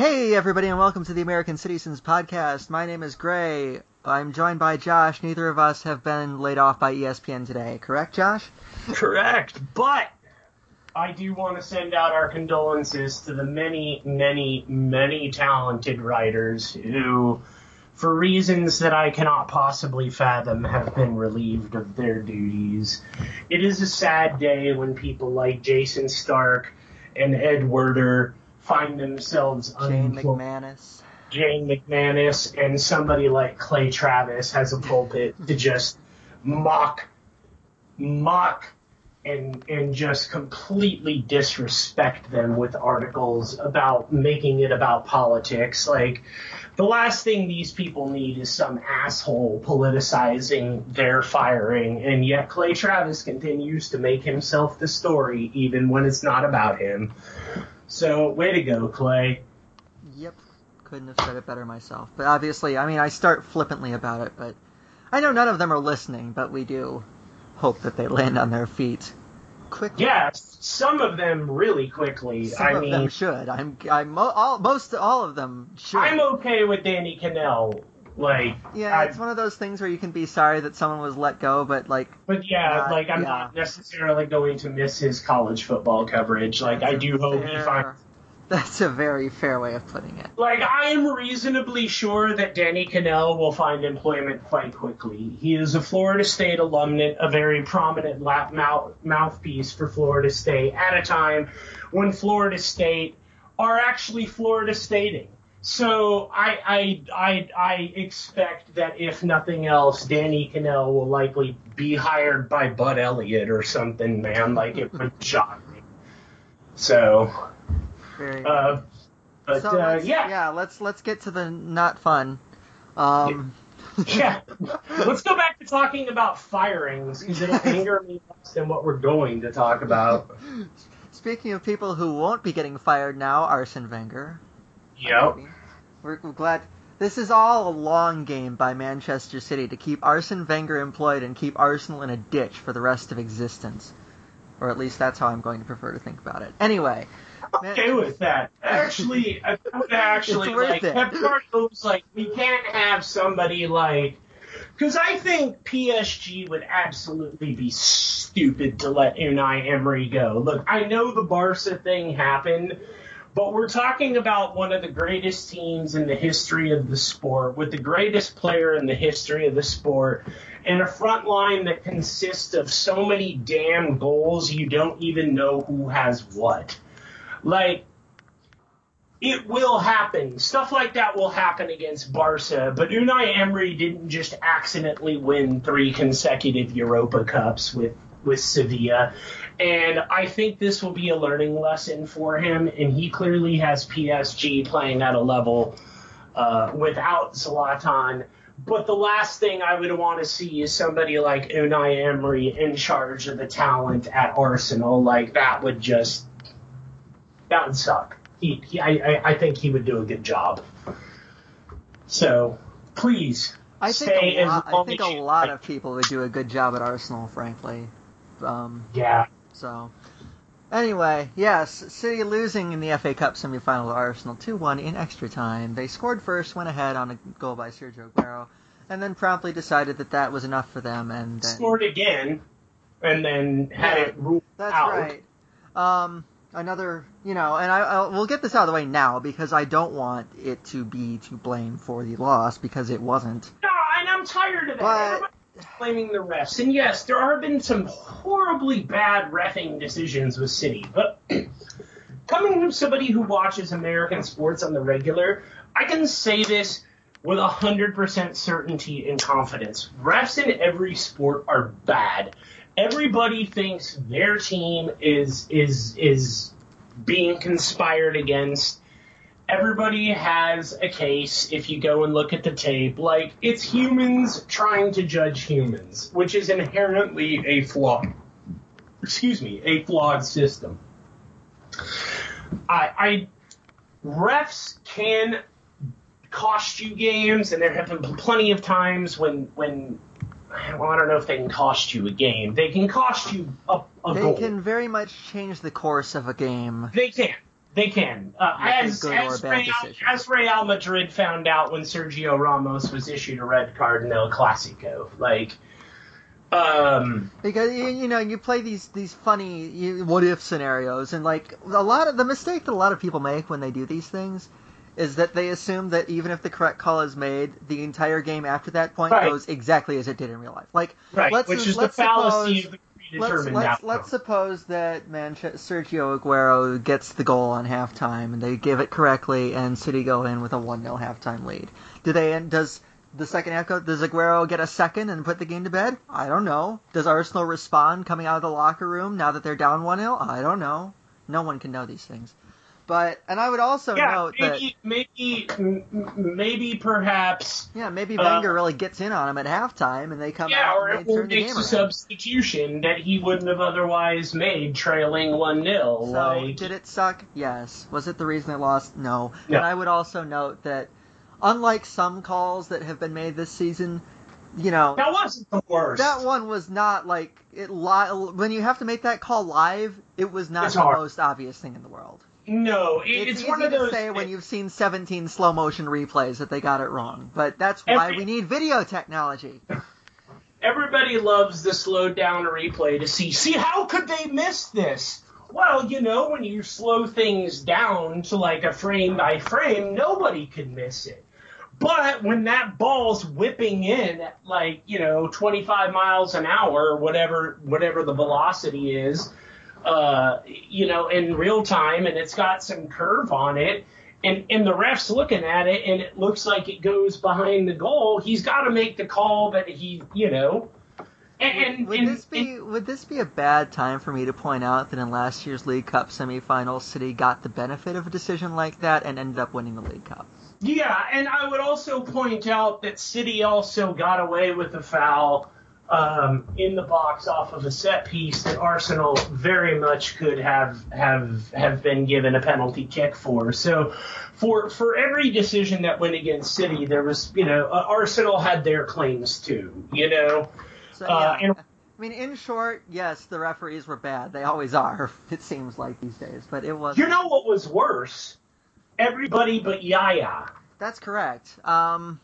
Hey, everybody, and welcome to the American Cityzens Podcast. My name is Grey. I'm joined by Josh. Neither of us have been laid off by ESPN today, correct, Josh? Correct, but I do want to send out our condolences to the many, many, many talented writers who, for reasons that I cannot possibly fathom, have been relieved of their duties. It is a sad day when people like Jayson Stark and Ed Werder find themselves Jane unemployed. McManus. Jane McManus and somebody like Clay Travis has a pulpit to just mock, mock, and and just completely disrespect them with articles about making it about politics. Like the last thing these people need is some asshole politicizing their firing, and yet Clay Travis continues to make himself the story even when it's not about him. So way to go, Clay. Yep, couldn't have said it better myself. But obviously, I mean, I start flippantly about it, but I know none of them are listening, but we do hope that they land on their feet quickly. Yeah, some of them really quickly. Some I of mean, them should. I'm, I'm all, most all of them should. I'm okay with Danny Kanell. Like, yeah, I- it's one of those things where you can be sorry that someone was let go, but like, but yeah, like I'm yeah. not necessarily going to miss his college football coverage. Like, I do hope he finds. That's a very fair way of putting it. Like, I am reasonably sure that Danny Kanell will find employment quite quickly. He is a Florida State alumnus, a very prominent lap mouth, mouthpiece for Florida State at a time when Florida State are actually Florida Stating. So I, I I I expect that if nothing else, Danny Kanell will likely be hired by Bud Elliott or something, man. Like it would shock me. So, Very. uh, but so uh, let's, yeah. let's let's get to the not fun. Um, Yeah. Let's go back to talking about firings because it'll anger me less than what we're going to talk about. Speaking of people who won't be getting fired now, Arsene Wenger. Yep. We're, glad. This is all a long game by Manchester City to keep Arsene Wenger employed and keep Arsenal in a ditch for the rest of existence. Or at least that's how I'm going to prefer to think about it. Anyway. Man- Okay with that. Actually, I would actually like it. Pep Guardiola's like we can't have somebody like because I think PSG would absolutely be stupid to let Unai Emery go. Look, I know the Barca thing happened, but we're talking about one of the greatest teams in the history of the sport, with the greatest player in the history of the sport, and a front line that consists of so many damn goals you don't even know who has what. Like, it will happen. Stuff like that will happen against Barca, but Unai Emery didn't just accidentally win three consecutive Europa Cups with with Sevilla. And I think this will be a learning lesson for him, and he clearly has PSG playing at a level uh, without Zlatan. But the last thing I would want to see is somebody like Unai Emery in charge of the talent at Arsenal. Like that would just that would suck. He, he I, I, think he would do a good job. So please I think, a as lot, I think a lot of people would do a good job at Arsenal, frankly. Um, yeah. So, anyway, yes, City losing in the FA Cup semifinal to Arsenal 2-1 in extra time. They scored first, went ahead on a goal by Sergio Aguero, and then promptly decided that that was enough for them. And then, scored again, and then had Yeah, it ruled That's out. right. Um, another, you know, and I, I we'll get this out of the way now because I don't want it to be to blame for the loss because it wasn't. No, and I'm tired of that. But- blaming the refs, and yes, there have been some horribly bad refing decisions with City. But coming from somebody who watches American sports on the regular, I can say this with hundred percent certainty and confidence. Refs in every sport are bad. Everybody thinks their team is is is being conspired against everybody has a case if you go and look at the tape. Like, it's humans trying to judge humans, which is inherently a flaw. Excuse me, a flawed system. I, I refs can cost you games, and there have been plenty of times when when well, I don't know if they can cost you a game. They can cost you a, a They goal. can very much change the course of a game. They can. They can. Uh, as, good or a as, Real, as Real Madrid found out when Sergio Ramos was issued a red card in El Clasico. Like, um, Because you, you know you play these these funny you, what if scenarios and like a lot of the mistake that a lot of people make when they do these things is that they assume that even if the correct call is made, the entire game after that point Right. goes exactly as it did in real life. Like right, let's which is the let's fallacy suppose- of the let's let's, let's suppose that Manchester Sergio Aguero gets the goal on halftime and they give it correctly and City go in with a one 0 halftime lead. Do they does the second half go? Does Aguero get a second and put the game to bed? I don't know. Does Arsenal respond coming out of the locker room now that they're down one 0 I don't know. No one can know these things. But and I would also yeah, note that maybe, maybe, maybe, perhaps, yeah maybe Uh, Wenger really gets in on him at halftime and they come yeah, out or, and they or turn the makes a substitution that he wouldn't have otherwise made, trailing one 0 So Like, did it suck? Yes. Was it the reason they lost? No. No. And I would also note that, unlike some calls that have been made this season, you know that wasn't the worst. that one was not like it. Li- when you have to make that call live, it was not It's the hard. most obvious thing in the world. No, it, It's, it's, one of to those. say when you've seen 17 slow motion replays that they got it wrong, but that's why Every- we need video technology. everybody loves the slowed down replay to see see how could they miss this well you know when you slow things down to like a frame by frame nobody could miss it but when that ball's whipping in at like you know 25 miles an hour whatever whatever the velocity is uh, you know in real time and it's got some curve on it. And and the ref's looking at it and it looks like it goes behind the goal. He's got to make the call that he you know. And, and, would and- this be would this be a bad time for me to point out that in last year's League Cup semifinals, City got the benefit of a decision like that and ended up winning the League Cup? Yeah, and I would also point out that City also got away with a foul um, in the box off of a set piece that Arsenal very much could have have have been given a penalty kick for. So, for for every decision that went against City, there was you know uh, Arsenal had their claims too. You know, So Uh, and- I mean, in short, yes, the referees were bad. They always are. It seems like these days, but it was. you know what was worse? Everybody but Yaya. That's correct. Um,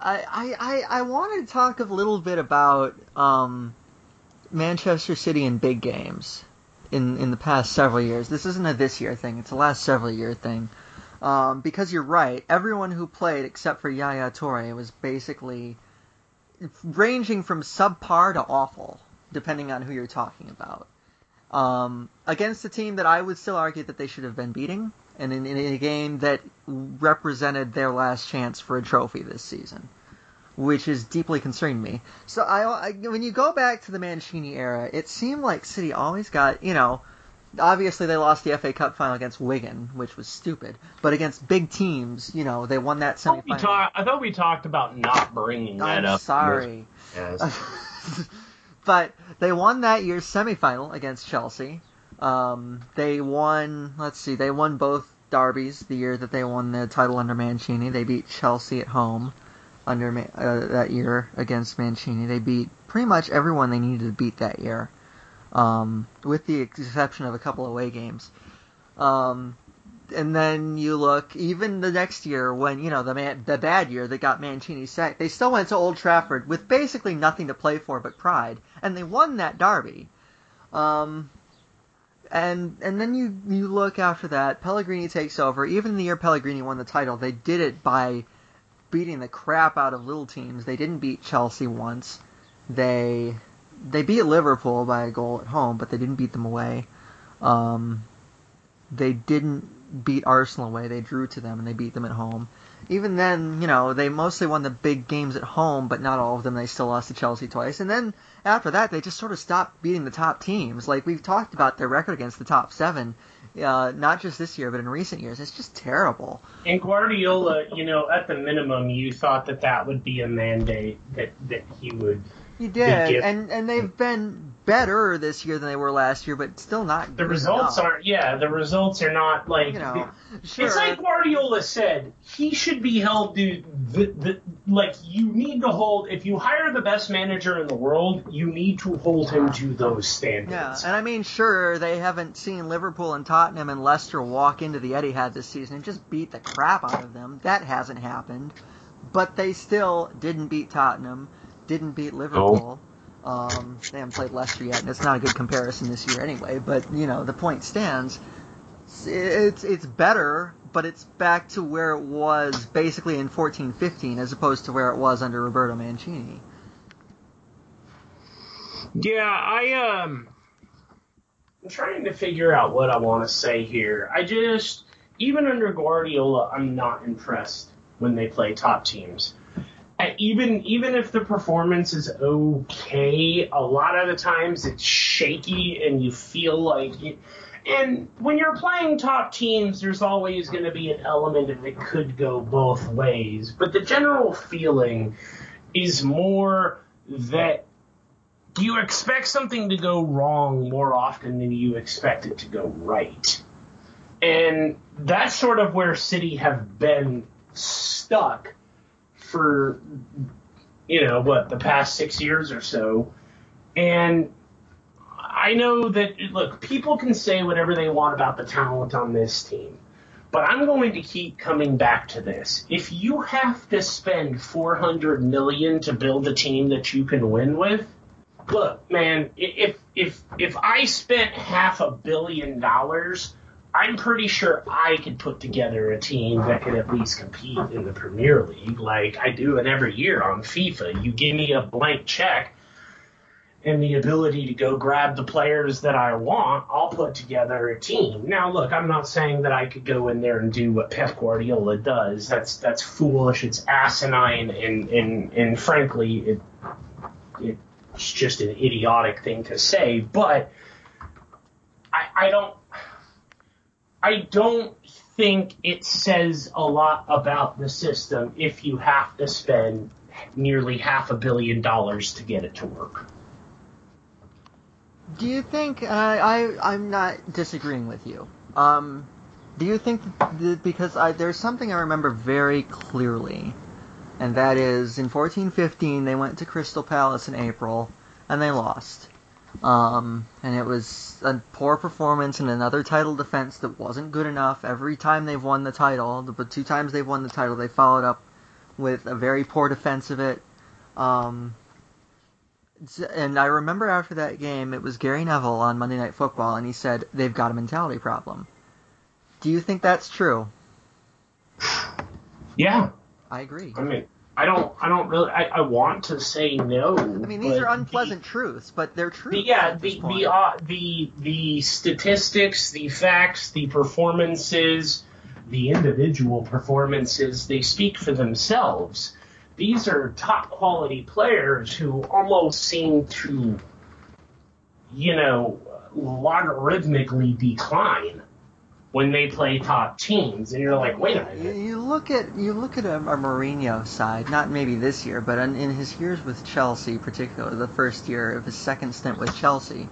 I, I, I, wanted to talk a little bit about um, Manchester City in big games in in the past several years. This isn't a this year thing; it's a last several year thing. Um, because you're right, everyone who played except for Yaya Toure was basically ranging from subpar to awful, depending on who you're talking about. Um, against a team that I would still argue that they should have been beating, and in, in a game that represented their last chance for a trophy this season, which is deeply concerning me. So I, I when you go back to the Mancini era, it seemed like City always got you know. Obviously, they lost the FA Cup final against Wigan, which was stupid. But against big teams, you know, they won that I thought, we semifinal. talk, I thought we talked about not bringing that I'm up. sorry. Yes. but they won that year's semifinal against Chelsea. Um, they won. Let's see. They won both derbies the year that they won the title under Mancini. They beat Chelsea at home under uh, that year against Mancini. They beat pretty much everyone they needed to beat that year, um, with the exception of a couple away games. Um, and then you look even the next year when you know the man, the bad year that got Mancini sacked. They still went to Old Trafford with basically nothing to play for but pride, and they won that derby. Um, and and then you you look after that, Pellegrini takes over. Even the year Pellegrini won the title, they did it by beating the crap out of little teams. They didn't beat Chelsea once. They they beat Liverpool by a goal at home, but they didn't beat them away. Um, they didn't beat Arsenal away. They drew to them and they beat them at home. Even then, you know, they mostly won the big games at home, but not all of them. They still lost to Chelsea twice. And then after that, they just sort of stopped beating the top teams. Like we've talked about their record against the top seven, uh, not just this year, but in recent years. It's just terrible. And Guardiola, you know, at the minimum, you thought that that would be a mandate that that he would. You did, and and they've been better this year than they were last year, but still not. The results enough. aren't. Yeah, the results are not like. You know, sure. It's like Guardiola said. He should be held to the, the like. You need to hold. If you hire the best manager in the world, you need to hold him to those standards. Yeah, and I mean, sure, they haven't seen Liverpool and Tottenham and Leicester walk into the Etihad this season and just beat the crap out of them. That hasn't happened. But they still didn't beat Tottenham, didn't beat Liverpool. Um, they haven't played Leicester yet, and it's not a good comparison this year anyway. But you know, the point stands. It's it's better, but it's back to where it was basically in 14-15, as opposed to where it was under Roberto Mancini. Yeah, I um I'm trying to figure out what I want to say here. I just even under Guardiola, I'm not impressed when they play top teams. Even even if the performance is okay, a lot of the times it's shaky and you feel like it, and when you're playing top teams, there's always going to be an element of it could go both ways. But the general feeling is more that you expect something to go wrong more often than you expect it to go right. And that's sort of where City have been stuck for, you know, what, the past six years or so. And I know that, look, people can say whatever they want about the talent on this team. But I'm going to keep coming back to this. If you have to spend 400 million to build a team that you can win with, look, man, if if if I spent half a billion dollars, I'm pretty sure I could put together a team that could at least compete in the Premier League, like I do it every year on FIFA. You give me a blank check and the ability to go grab the players that I want, I'll put together a team. Now, look, I'm not saying that I could go in there and do what Pep Guardiola does. That's that's foolish. It's asinine, and and and frankly, it it it's just an idiotic thing to say, but I, I don't I don't think it says a lot about the system if you have to spend nearly half a billion dollars to get it to work. Do you think uh, I I'm not disagreeing with you? Um, do you think that because I, there's something I remember very clearly, and that is in 14-15 they went to Crystal Palace in April and they lost. Um, and it was a poor performance and another title defense that wasn't good enough. Every time they've won the title, the two times they've won the title, they followed up with a very poor defense of it. Um, and I remember after that game, it was Gary Neville on Monday Night Football, and he said they've got a mentality problem. Do you think that's true? Yeah, I agree. I mean, I don't, I don't really, I, I want to say no. I mean, these are unpleasant the, truths, but they're true. The, yeah, the the, uh, the the statistics, the facts, the performances, the individual performances, they speak for themselves. These are top quality players who almost seem to, you know, logarithmically decline when they play top teams, and you're like, wait a minute. You look at you look at a, a Mourinho side, not maybe this year, but in, in his years with Chelsea, particularly the first year of his second stint with Chelsea,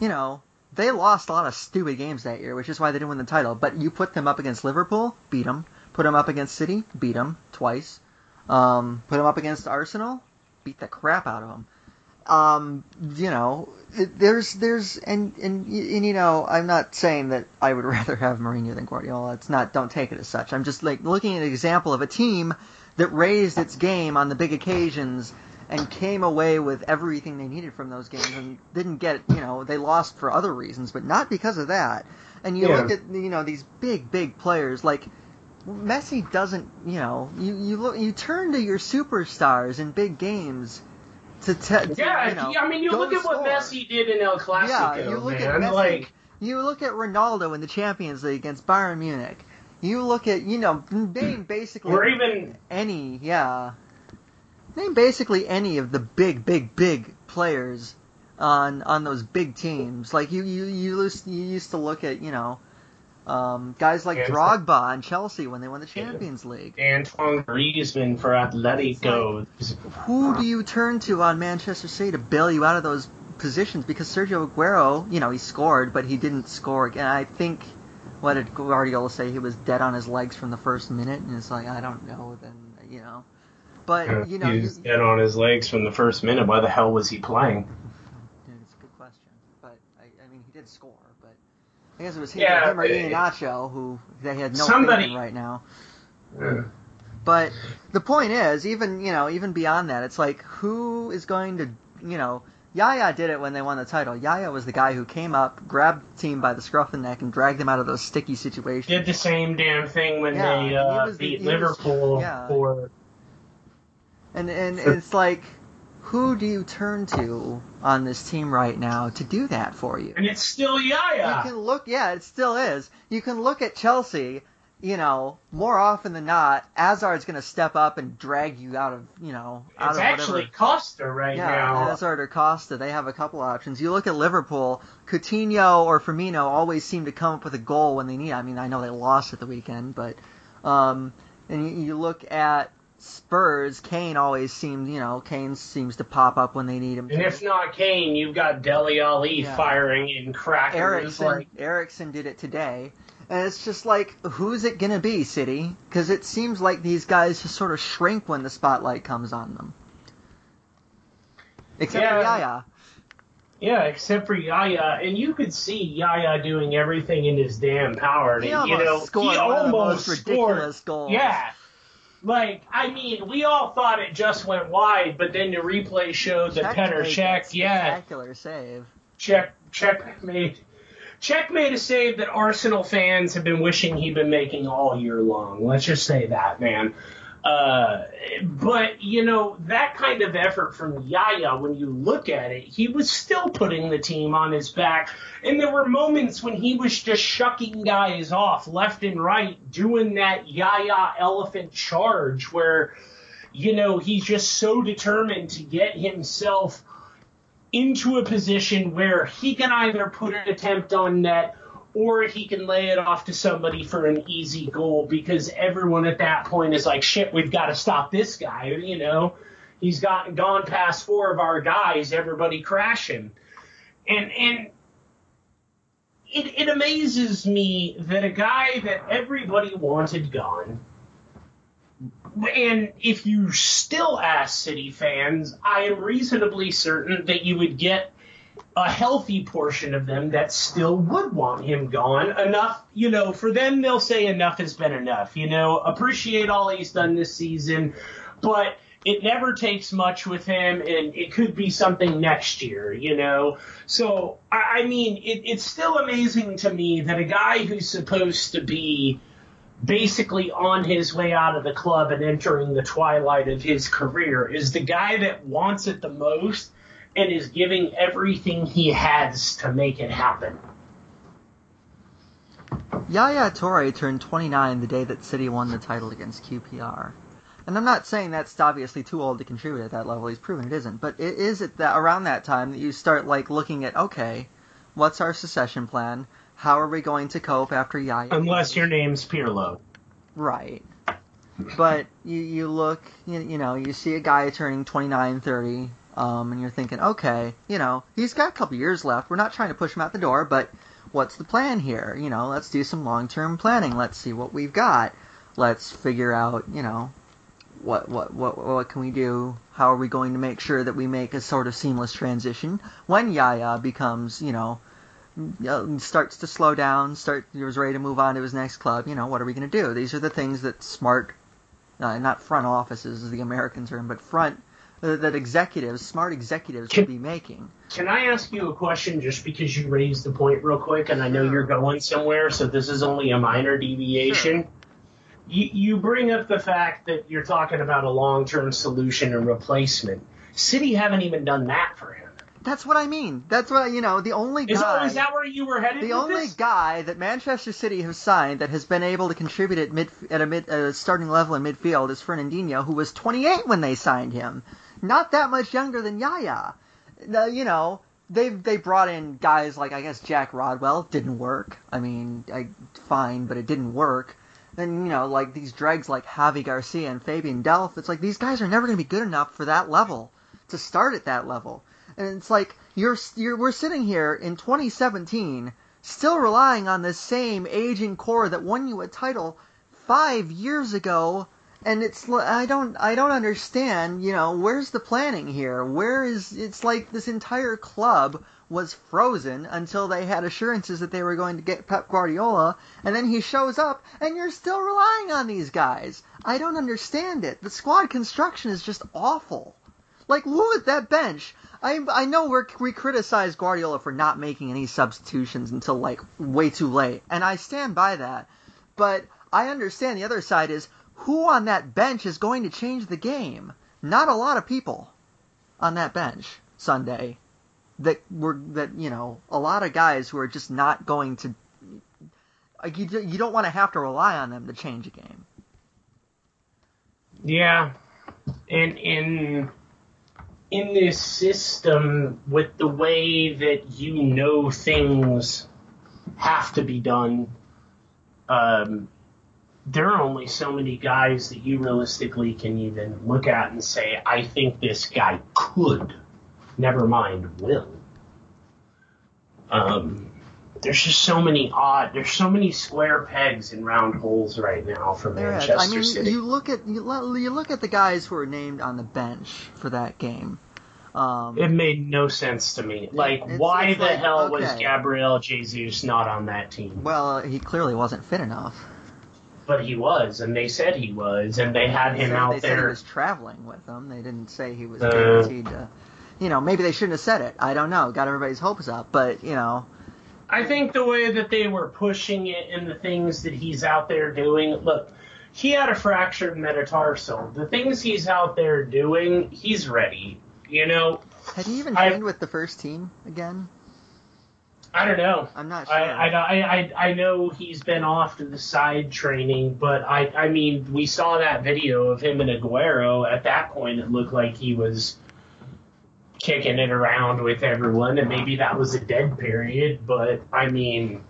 you know, they lost a lot of stupid games that year, which is why they didn't win the title. But you put them up against Liverpool, beat them. Put them up against City, beat them twice. Um, put them up against Arsenal, beat the crap out of them. Um, you know, there's there's and, and and you know I'm not saying that I would rather have Mourinho than Guardiola. It's not don't take it as such. I'm just like looking at an example of a team that raised its game on the big occasions and came away with everything they needed from those games and didn't get you know they lost for other reasons, but not because of that. And you Yeah. look at you know these big big players like Messi doesn't you know you you look you turn to your superstars in big games to, te- Yeah, you know, I mean, you look at what score. Messi did in El Clasico, Yeah, you look man. at Messi. Like, You look at Ronaldo in the Champions League against Bayern Munich. You look at you know name basically or even any yeah name basically any of the big big big players on on those big teams. Like you you you used, you used to look at you know um, guys like Yeah. Drogba on Chelsea when they won the Champions League. Antoine Griezmann for Atletico. Who do you turn to on Manchester City to bail you out of those positions because Sergio Aguero, you know, he scored, but he didn't score again. I think what did Guardiola say? He was dead on his legs from the first minute, and it's like I don't know. Then you know, but you know, he was dead on his legs from the first minute. Why the hell was he playing? It's a good question, but I, I mean, he did score, I guess it was him, Yeah, him or it- Iheanacho who they had no Somebody- faith in right now. Yeah. But the point is, even you know, even beyond that, it's like who is going to, you know, Yaya did it when they won the title. Yaya was the guy who came up, grabbed the team by the scruff of the neck, and dragged them out of those sticky situations. Did the same damn thing when Yeah, they uh, was the- beat was- Liverpool yeah. for And and it's like, who do you turn to on this team right now to do that for you? and it's still Yaya. You can look, yeah, it still is. You can look at Chelsea, you know, more often than not, Hazard's going to step up and drag you out of, you know, out It's of actually. Costa right Yeah, now. Hazard or Costa, they have a couple options. You look at Liverpool, Coutinho or Firmino always seem to come up with a goal when they need. I mean, I know they lost at the weekend, but um, and you, you look at Spurs, Kane always seems, you know, Kane seems to pop up when they need him. And to. if not Kane, you've got Dele Alli Yeah. firing in crackers. Eriksen, Like, Eriksen did it today. And it's just like, who's it going to be, City? Because it seems like these guys just sort of shrink when the spotlight comes on them. Except for Yaya. yeah, except for Yaya, and you could see Yaya doing everything in his damn power. To, He you almost know, scored he one of the almost most scored. ridiculous goals. Yeah. Like, I mean, we all thought it just went wide, but then the replay showed that Check Penner made that Yeah, Spectacular save. check, checkmate. Checkmate a save that Arsenal fans have been wishing he'd been making all year long. Let's just say that, man. Uh, but you know that kind of effort from Yaya, when you look at it, he was still putting the team on his back, and there were moments when he was just shucking guys off left and right, doing that Yaya elephant charge, where you know he's just so determined to get himself into a position where he can either put an attempt on net or he can lay it off to somebody for an easy goal because everyone at that point is like, shit, we've got to stop this guy. You know, he's got gone past four of our guys, everybody crashing. And, and, it, it amazes me that a guy that everybody wanted gone, and if you still ask City fans, I am reasonably certain that you would get a healthy portion of them that still would want him gone. Enough, you know, for them, they'll say enough has been enough. You know, appreciate all he's done this season, but it never takes much with him, and it could be something next year, you know. So, I, I mean, it, it's still amazing to me that a guy who's supposed to be basically on his way out of the club and entering the twilight of his career is the guy that wants it the most and is giving everything he has to make it happen. Yaya Toure turned 29 the day that City won the title against QPR. And I'm not saying that's obviously too old to contribute at that level. He's proven it isn't. But it is at that around that time that you start like looking at okay, what's our secession plan? How are we going to cope after Yaya? Unless your name's Pirlo. Right. But you you look you, you know you see a guy turning 29, 30, um, and you're thinking, okay, you know he's got a couple years left. We're not trying to push him out the door, but what's the plan here? You know, let's do some long term planning. Let's see what we've got. Let's figure out you know what what what what can we do? How are we going to make sure that we make a sort of seamless transition when Yaya becomes you know uh, starts to slow down, start he was ready to move on to his next club. You know, what are we going to do? These are the things that smart, uh, not front offices is the American term, but front that executives, smart executives, Can- should be making. Can I ask you a question just because you raised the point real quick and I know you're going somewhere, so this is only a minor deviation? You, you bring up the fact that you're talking about a long term solution and replacement. City haven't even done that for him. That's what I mean. That's what you know. The only Is, guy. is that where you were headed? the only this? guy that Manchester City has signed that has been able to contribute at mid at a mid at a starting level in midfield is Fernandinho, who was 28 when they signed him, not that much younger than Yaya. You know, they they brought in guys like I guess Jack Rodwell didn't work. I mean, I, fine, but it didn't work. Then you know, like these dregs like Javi Garcia and Fabian Delph. It's like these guys are never going to be good enough for that level to start at that level. And it's like you're, you're we're sitting here in 2017 still relying on the same aging core that won you a title five years ago and it's I don't I don't understand. You know, where's the planning here? Where is it's like this entire club was frozen until they had assurances that they were going to get Pep Guardiola, and then he shows up, and you're still relying on these guys. I don't understand it. The squad construction is just awful. Like, look at that bench. I I know we we criticize Guardiola for not making any substitutions until like way too late, and I stand by that. But I understand the other side is who on that bench is going to change the game? Not a lot of people on that bench Sunday that were that you know a lot of guys who are just not going to like you you don't want to have to rely on them to change a game. Yeah, and in in this system with the way that you know things have to be done, um, there are only so many guys that you realistically can even look at and say, I think this guy could, never mind will. Um, there's just so many odd, there's so many square pegs in round holes right now for there Manchester is. I mean, City. You look at you, look at the guys who are named on the bench for that game. Um, it made no sense to me. Like, it's, why it's the like, hell okay. was Gabriel Jesus not on that team? Well, he clearly wasn't fit enough but he was, and they said he was, and they had him out they there. Said he was traveling with them. They didn't say he was uh, guaranteed to. You know, maybe they shouldn't have said it. I don't know. Got everybody's hopes up, but you know. I think the way that they were pushing it and the things that he's out there doing. Look, he had a fractured metatarsal. The things he's out there doing, he's ready. You know. Had he even trained I, with the first team again? I don't know. I'm not sure. I, I, I, I know he's been off to the side training, but I, I mean, we saw that video of him and Aguero. At that point, it looked like he was kicking it around with everyone, and maybe that was a dead period, but I mean.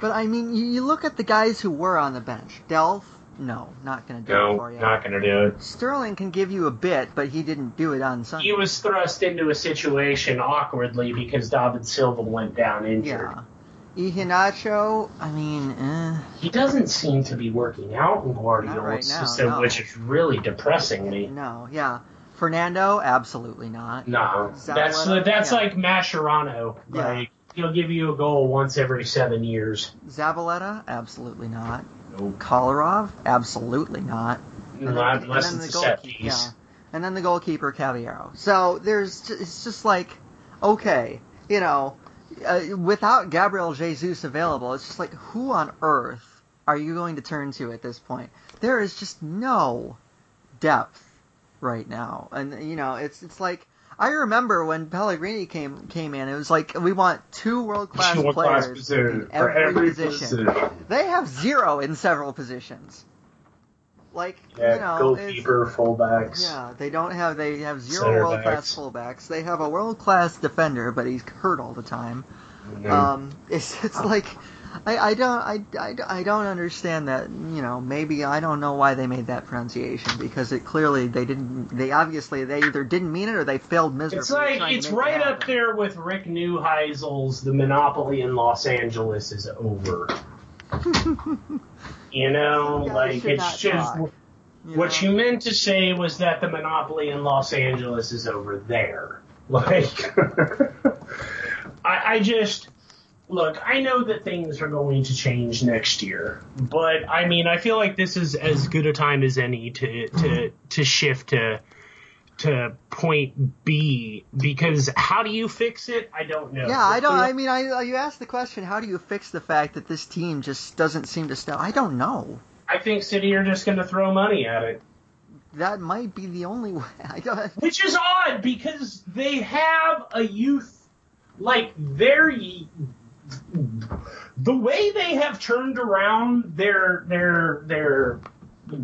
But I mean, you look at the guys who were on the bench. Delph, no, not going to do no, it for you. not going to do it. Sterling can give you a bit, but he didn't do it on Sunday. He was thrust into a situation awkwardly because David Silva went down injured. Yeah. Iheanacho, I mean, eh. He doesn't seem to be working out in Guardiola's right system, no. which is really depressing me. No, yeah. Fernando, absolutely not. No, that's that's yeah. like Mascherano. Yeah. Like he'll give you a goal once every seven years. Zabaleta, absolutely not. Kolarov? Absolutely not. And then, unless and then the set piece. Yeah. And then the goalkeeper, Caballero. So there's, it's just like, okay, you know, uh, without Gabriel Jesus available, it's just like, who on earth are you going to turn to at this point? There is just no depth right now, and you know, it's it's like I remember when Pellegrini came came in. It was like we want two world class players in every, every position. position. They have zero in several positions. Like yeah, you know, goalkeeper, fullbacks. Yeah, they don't have. They have zero world class fullbacks. They have a world class defender, but he's hurt all the time. Mm-hmm. Um, it's it's like I, I don't I, I, I don't understand that you know maybe I don't know why they made that pronunciation because it clearly they didn't they obviously they either didn't mean it or they failed miserably. It's like it's right up there with Rick Neuheisel's "The Monopoly in Los Angeles is over." you know, like it's just talk, you what know? you meant to say was that the monopoly in Los Angeles is over there. Like, I, I just look, I know that things are going to change next year, but I mean, I feel like this is as good a time as any to to to shift to to point B because how do you fix it? I don't know. Yeah, I don't. I mean, I you asked the question, how do you fix the fact that this team just doesn't seem to step? I don't know. I think City are just going to throw money at it. That might be the only way. I don't. Which is odd because they have a youth like their the way they have turned around their their their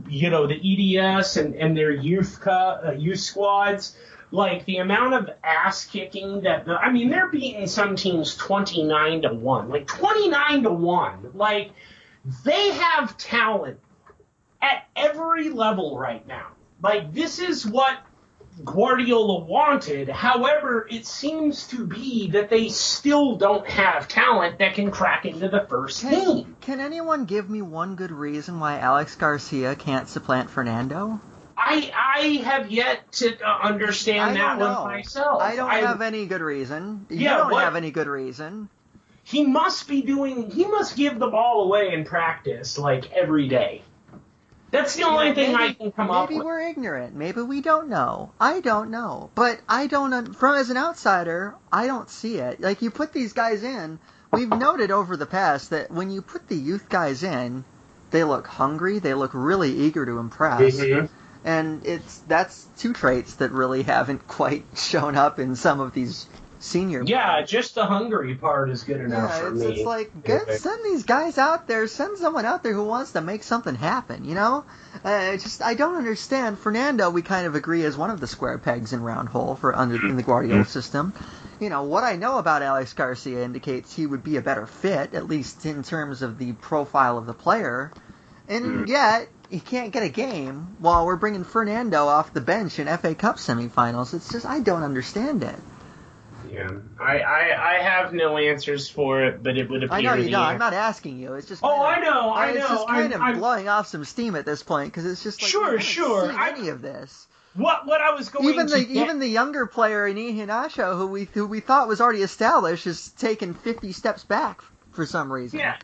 you know the EDS and, and their youth uh, youth squads, like the amount of ass kicking that the, I mean they're beating some teams twenty nine to one, like twenty nine to one, like they have talent at every level right now. Like this is what Guardiola wanted. However, it seems to be that they still don't have talent that can crack into the first Can, team. can anyone give me one good reason why Alex Garcia can't supplant Fernando? I I have yet to uh, understand I that one know. myself. I don't have any good reason. You Yeah, don't what- have any good reason. He must be doing. He must give the ball away in practice like every day. That's the only thing I can come up with. maybe we're ignorant. Maybe we don't know. I don't know. But I don't. From as an outsider, I don't see it. Like you put these guys in. We've noted over the past that when you put the youth guys in, they look hungry. They look really eager to impress. Mhm. And it's that's two traits that really haven't quite shown up in some of these senior. Yeah, players. just the hungry part is good enough Yeah, for it's, me. it's like get, send these guys out there. Send someone out there who wants to make something happen. You know, uh, just I don't understand. Fernando, we kind of agree as one of the square pegs in round hole for under in the Guardiola system. You know what I know about Alex Garcia indicates he would be a better fit, at least in terms of the profile of the player. And yet he can't get a game while we're bringing Fernando off the bench in FA Cup semifinals. It's just I don't understand it. Yeah, I, I I have no answers for it, but it would appear. I know you don't. I'm not asking you. It's just Oh, kind I know, I It's know. just kind I'm- of I'm- blowing off some steam at this point because it's just like Sure, we haven't sure. seen I- any of this. What what I was going Even to the get- even the younger player in Iheanacho, who we who we thought was already established, is taking 50 steps back for some reason. Yeah.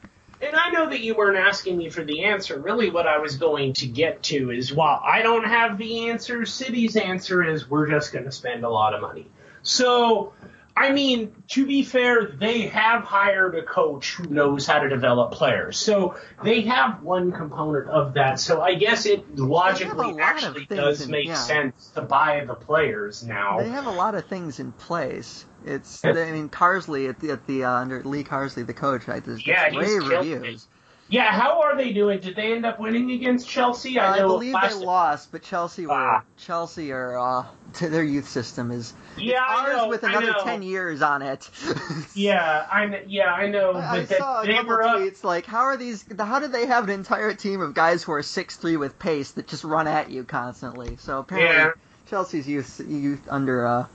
And I know that you weren't asking me for the answer. Really, what I was going to get to is while I don't have the answer, City's answer is we're just going to spend a lot of money. So, I mean, to be fair, they have hired a coach who knows how to develop players. So they have one component of that. So I guess it logically actually does in- make yeah. sense to buy the players now. They have a lot of things in place. It's I mean Carsley at the at the uh, under Lee Carsley the coach. I just Yeah, rave he's killed reviews. Yeah, how are they doing? Did they end up winning against Chelsea? I, know believe they lost, but Chelsea were Ah. Chelsea are uh, to their youth system is Yeah, I ours know, with I another ten years on it. Yeah, I yeah I know. I, I saw a couple were up. tweets like, how are these? How did they have an entire team of guys who are six three with pace that just run at you constantly? So apparently, Yeah. Chelsea's youth youth under uh,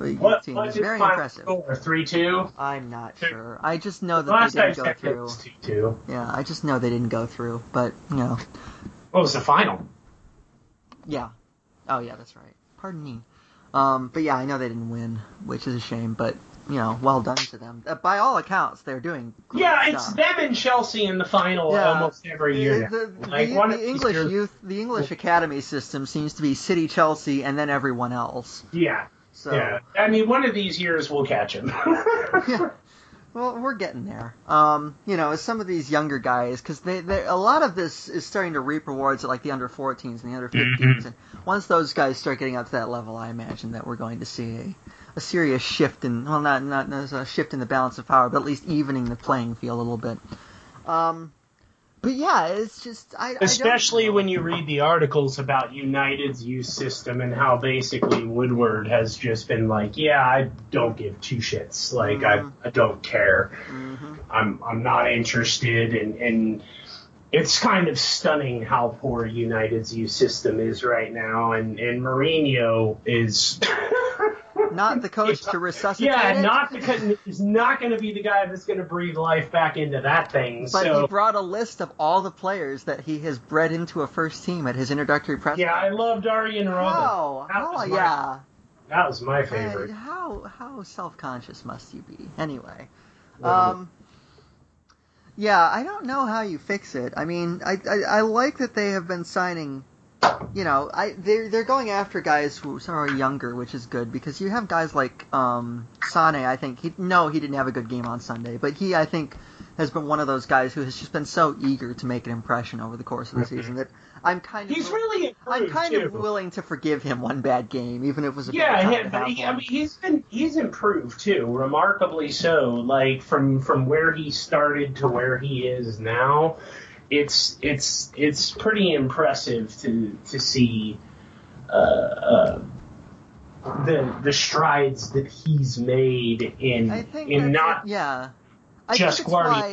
What team is very impressive. Three two. I'm not sure. I just know that Last they didn't go through. two two. Yeah, I just know they didn't go through. But you know, What was the final? yeah. Oh yeah, that's right. Pardon me. Um, but yeah, I know they didn't win, which is a shame. But you know, well done to them. Uh, by all accounts, they're doing. Great Yeah, it's stuff. them and Chelsea in the final Yeah. almost every year. The, the, like the- one the English years- youth, the English academy system seems to be City, Chelsea, and then everyone else. Yeah, So, yeah. I mean, one of these years we'll catch him. yeah. Well, we're getting there. Um, you know, some of these younger guys, because they, they, a lot of this is starting to reap rewards at like the under 14s and the under 15s, Mhm. and once those guys start getting up to that level, I imagine that we're going to see a, a serious shift in, well, not not not a shift in the balance of power, but at least evening the playing field a little bit. Um, but yeah, it's just I, I Especially know. when you read the articles about United's youth system and how basically Woodward has just been like, yeah, I don't give two shits. Like, Mhm. I, I don't care. Mhm. I'm I'm not interested and and it's kind of stunning how poor United's youth system is right now and and Mourinho is not the coach to resuscitate yeah it. not because he's not going to be the guy that's going to breathe life back into that thing But so he brought a list of all the players that he has bred into a first team at his introductory press. yeah I Robben How? That my- Yeah. that was my Uh, favorite how how self conscious must you be? Anyway. Um. Yeah, I don't know how you fix it. I mean, I, I I like that they have been signing. You know, I they're they're going after guys who are younger, which is good because you have guys like um Sane. I think he no he didn't have a good game on Sunday, but he I think has been one of those guys who has just been so eager to make an impression over the course of the season that I'm kind of he's really I'm kind too. of willing to forgive him one bad game, even if it was a bad Yeah, time but have he, I mean, he's been he's improved too, remarkably so. Like from from where he started to where he is now, it's it's it's pretty impressive to to see uh, uh, the the strides that he's made in in not it, yeah. I just think it's why-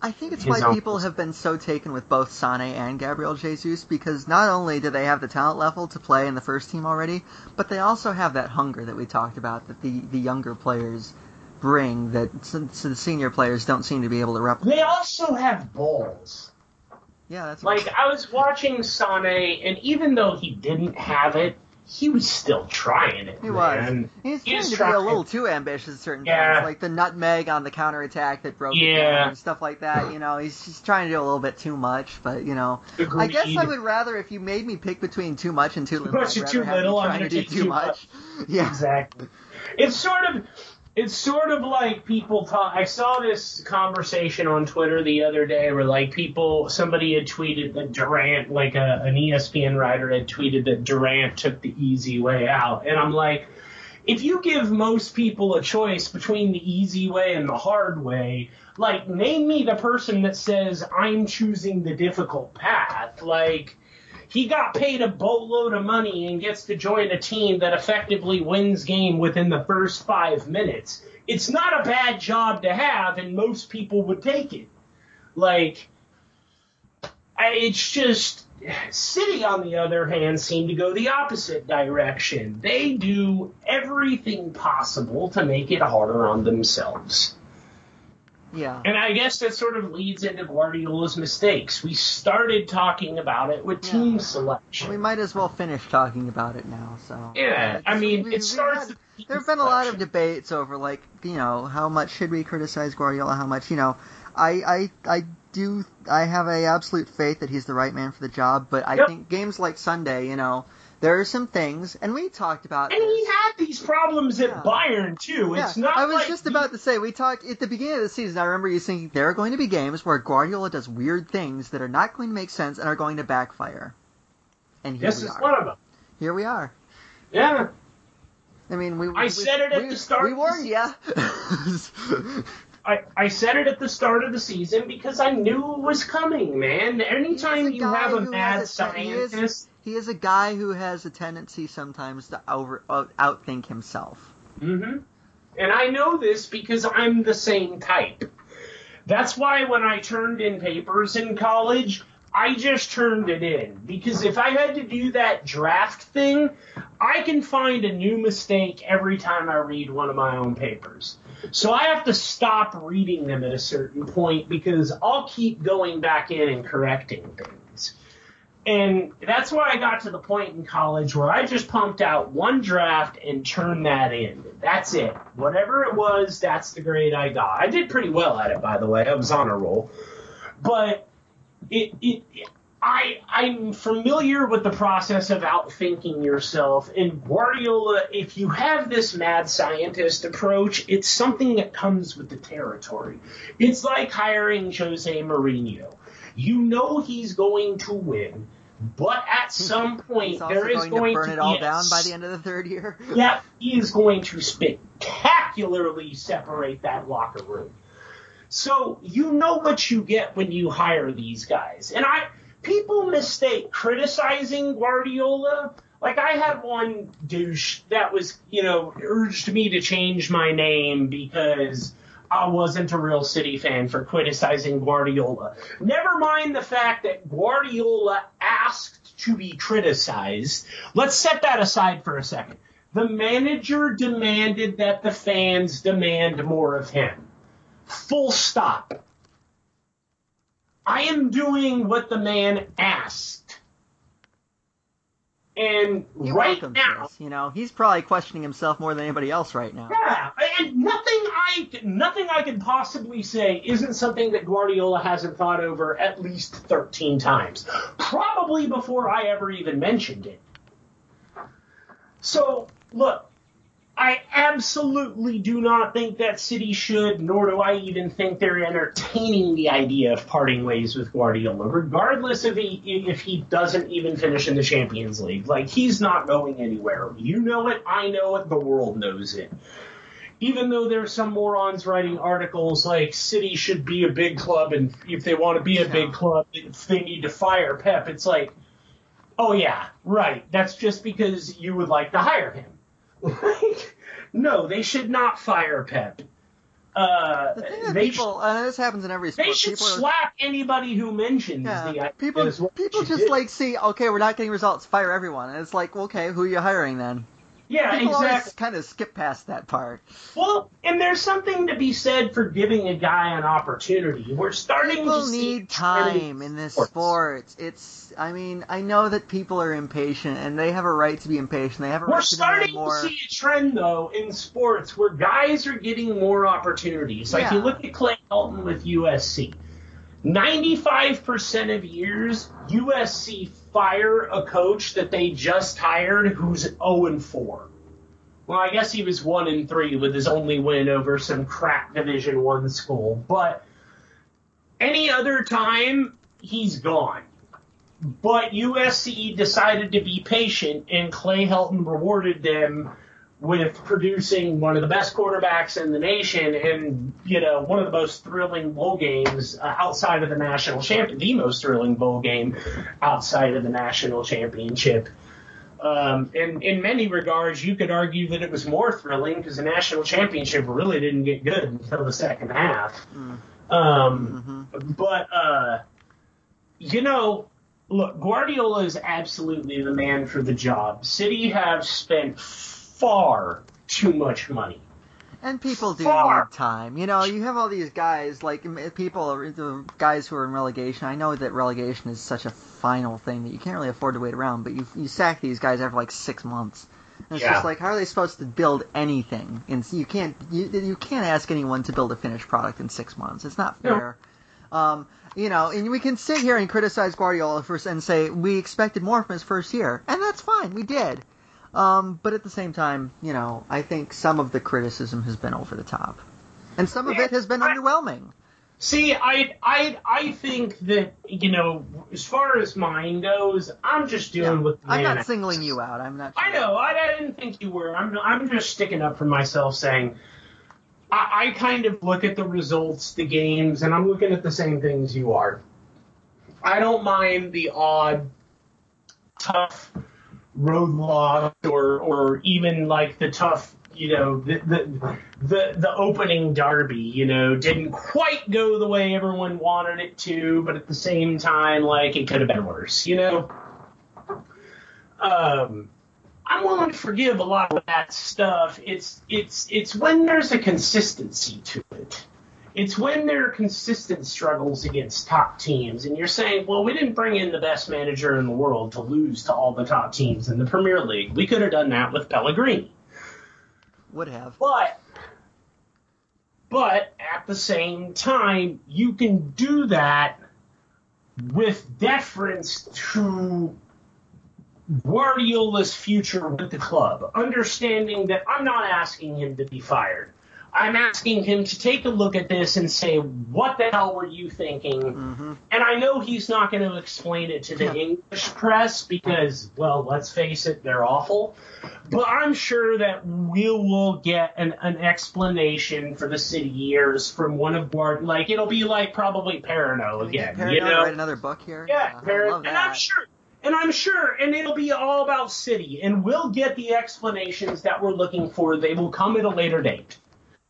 I think it's why people have been so taken with both Sane and Gabriel Jesus because not only do they have the talent level to play in the first team already, but they also have that hunger that we talked about that the, the younger players bring that the senior players don't seem to be able to replicate. They also have balls. Yeah, that's Like I was watching Sane, and even though he didn't have it, he was still trying it. He was. man. He's He trying was to be a little too ambitious at certain Yeah. times, like the nutmeg on the counterattack that broke Yeah. down and stuff like that. You know, he's just trying to do a little bit too much, but you know, I guess I would rather if you made me pick between too much and too little. much I'd and too rather have you little, I'm trying gonna do too too much. Yeah, Exactly. It's sort of it's sort of like people talk I saw this conversation on Twitter the other day where like people somebody had tweeted that Durant like a, an ESPN writer had tweeted that Durant took the easy way out. And I'm like if you give most people a choice between the easy way and the hard way, like name me the person that says I'm choosing the difficult path. Like he got paid a boatload of money and gets to join a team that effectively wins game within the first five minutes. It's not a bad job to have, and most people would take it. Like, it's just City, on the other hand, seem to go the opposite direction. They do everything possible to make it harder on themselves. Yeah. And I guess that sort of leads into Guardiola's mistakes. We started talking about it with team selection. We might as well finish talking about it now. So Yeah, I mean, we- it starts. had- there have been a lot of debates over like you know how much should we criticize Guardiola, how much you know. I I I do I have a absolute faith that he's the right man for the job, but I Yep. think games like Sunday, you know, there are some things, and we talked about. And this. he had these problems at Yeah. Bayern too. It's Yeah, not. I was like just he- about to say we talked at the beginning of the season. I remember you saying there are going to be games where Guardiola does weird things that are not going to make sense and are going to backfire. And here This we is are. one of them. Here we are. Yeah. I mean, we. I we, said it at we- the start We of the warned you. I, I said it at the start of the season because I knew it was coming, man. Anytime you have a mad has a- he is- scientist, he is a guy who has a tendency sometimes to over uh, outthink himself. hmm And I know this because I'm the same type. That's why when I turned in papers in college, I just turned it in. Because if I had to do that draft thing, I can find a new mistake every time I read one of my own papers. So I have to stop reading them at a certain point because I'll keep going back in and correcting things. And that's why I got to the point in college where I just pumped out one draft and turned that in. That's it. Whatever it was, that's the grade I got. I did pretty well at it, by the way. I was on a roll. But it, it, I, I'm familiar with the process of outthinking yourself. And Guardiola, if you have this mad scientist approach, it's something that comes with the territory. It's like hiring Jose Mourinho. You know he's going to win, but at hmm. some point He's there is going, going to burn to it all be down by the end of the third year. yeah, he is going to spectacularly separate that locker room. So you know what you get when you hire these guys. And I people mistake criticizing Guardiola. Like I had one douche that was, you know, urged me to change my name because I wasn't a real City fan for criticizing Guardiola. Never mind the fact that Guardiola asked to be criticized. Let's set that aside for a second. The manager demanded that the fans demand more of him. Full stop. I am doing what the man asked. And He right welcomes now, this. You know, he's probably questioning himself more than anybody else right now. yeah, and nothing I nothing I can possibly say isn't something that Guardiola hasn't thought over at least 13 times. Probably before I ever even mentioned it. So, look, I absolutely do not think that City should, nor do I even think they're entertaining the idea of parting ways with Guardiola, regardless if he if he doesn't even finish in the Champions League. Like he's not going anywhere. You know it, I know it, the world knows it. Even though there's some morons writing articles like City should be a big club, and if they want to be a big club, they need to fire Pep. It's like, oh yeah, right. That's just because you would like to hire him. Like, no, they should not fire Pep. uh, The thing that they people, and this happens in every sport. they should people are, slap anybody who mentions yeah, the people, people just did. like see, okay, we're not getting results, fire everyone. And it's like, okay, who are you hiring then? Yeah People exactly. kind of skip past that part. Well, and there's something to be said for giving a guy an opportunity. We're starting People to see need time in this sports. sport. It's, I mean, I know that people are impatient, and they have a right to be impatient. They have a We're right to starting more. to see a trend though in sports where guys are getting more opportunities. Like Yeah. you look at Clay Helton with USC. 95% of years, USC fire a coach that they just hired who's 0 and 4. Well, I guess he was 1 and 3 with his only win over some crap Division 1 school, but any other time he's gone. But USC decided to be patient, and Clay Helton rewarded them with producing one of the best quarterbacks in the nation and, you know, one of the most thrilling bowl games uh, outside of the national champion, the most thrilling bowl game outside of the national championship. Um, and in many regards, you could argue that it was more thrilling because the national championship really didn't get good until the second half. Um, but, uh, you know, look, Guardiola is absolutely the man for the job. City have spent far too much money. And people do Far. need time. You know, you have all these guys, like people, the guys who are in relegation. I know that relegation is such a final thing that you can't really afford to wait around, but you you sack these guys after like six months. And it's Yeah. just like, how are they supposed to build anything? And you can't you, you can't ask anyone to build a finished product in six months. It's not No. fair. Um, you know, and we can sit here and criticize Guardiola for, and say we expected more from his first year, and that's fine. We did. Um, but at the same time, you know, I think some of the criticism has been over the top, and some of Yeah, it has been I- underwhelming. See, I, I, I think that you know, as far as mine goes, I'm just dealing with. The I'm not singling you out. I'm not. I know. I, I didn't think you were. I'm. I'm just sticking up for myself, saying. I, I kind of look at the results, the games, and I'm looking at the same things you are. I don't mind the odd, tough roadblock, or or even like the tough, you know, the the the, the opening derby. You know, didn't quite go the way everyone wanted it to, but at the same time, like it could have been worse. You know. Um, I'm willing to forgive a lot of that stuff. It's it's it's when there's a consistency to it. It's when there are consistent struggles against top teams, and you're saying, well, we didn't bring in the best manager in the world to lose to all the top teams in the Premier League. We could have done that with Pellegrini. Would have. But but at the same time, you can do that with deference to Guardiola's future with the club, understanding that I'm not asking him to be fired. I'm asking him to take a look at this and say, what the hell were you thinking? Mm-hmm. And I know he's not going to explain it to the Yeah. English press because, well, let's face it, they're awful. But I'm sure that we will get an, an explanation for the city years from one of Guard. Like it'll be like probably Perarnau again. Perarnau you know? write another book here. Yeah, love and I'm sure, and I'm sure, and it'll be all about City, and we'll get the explanations that we're looking for. They will come at a later date.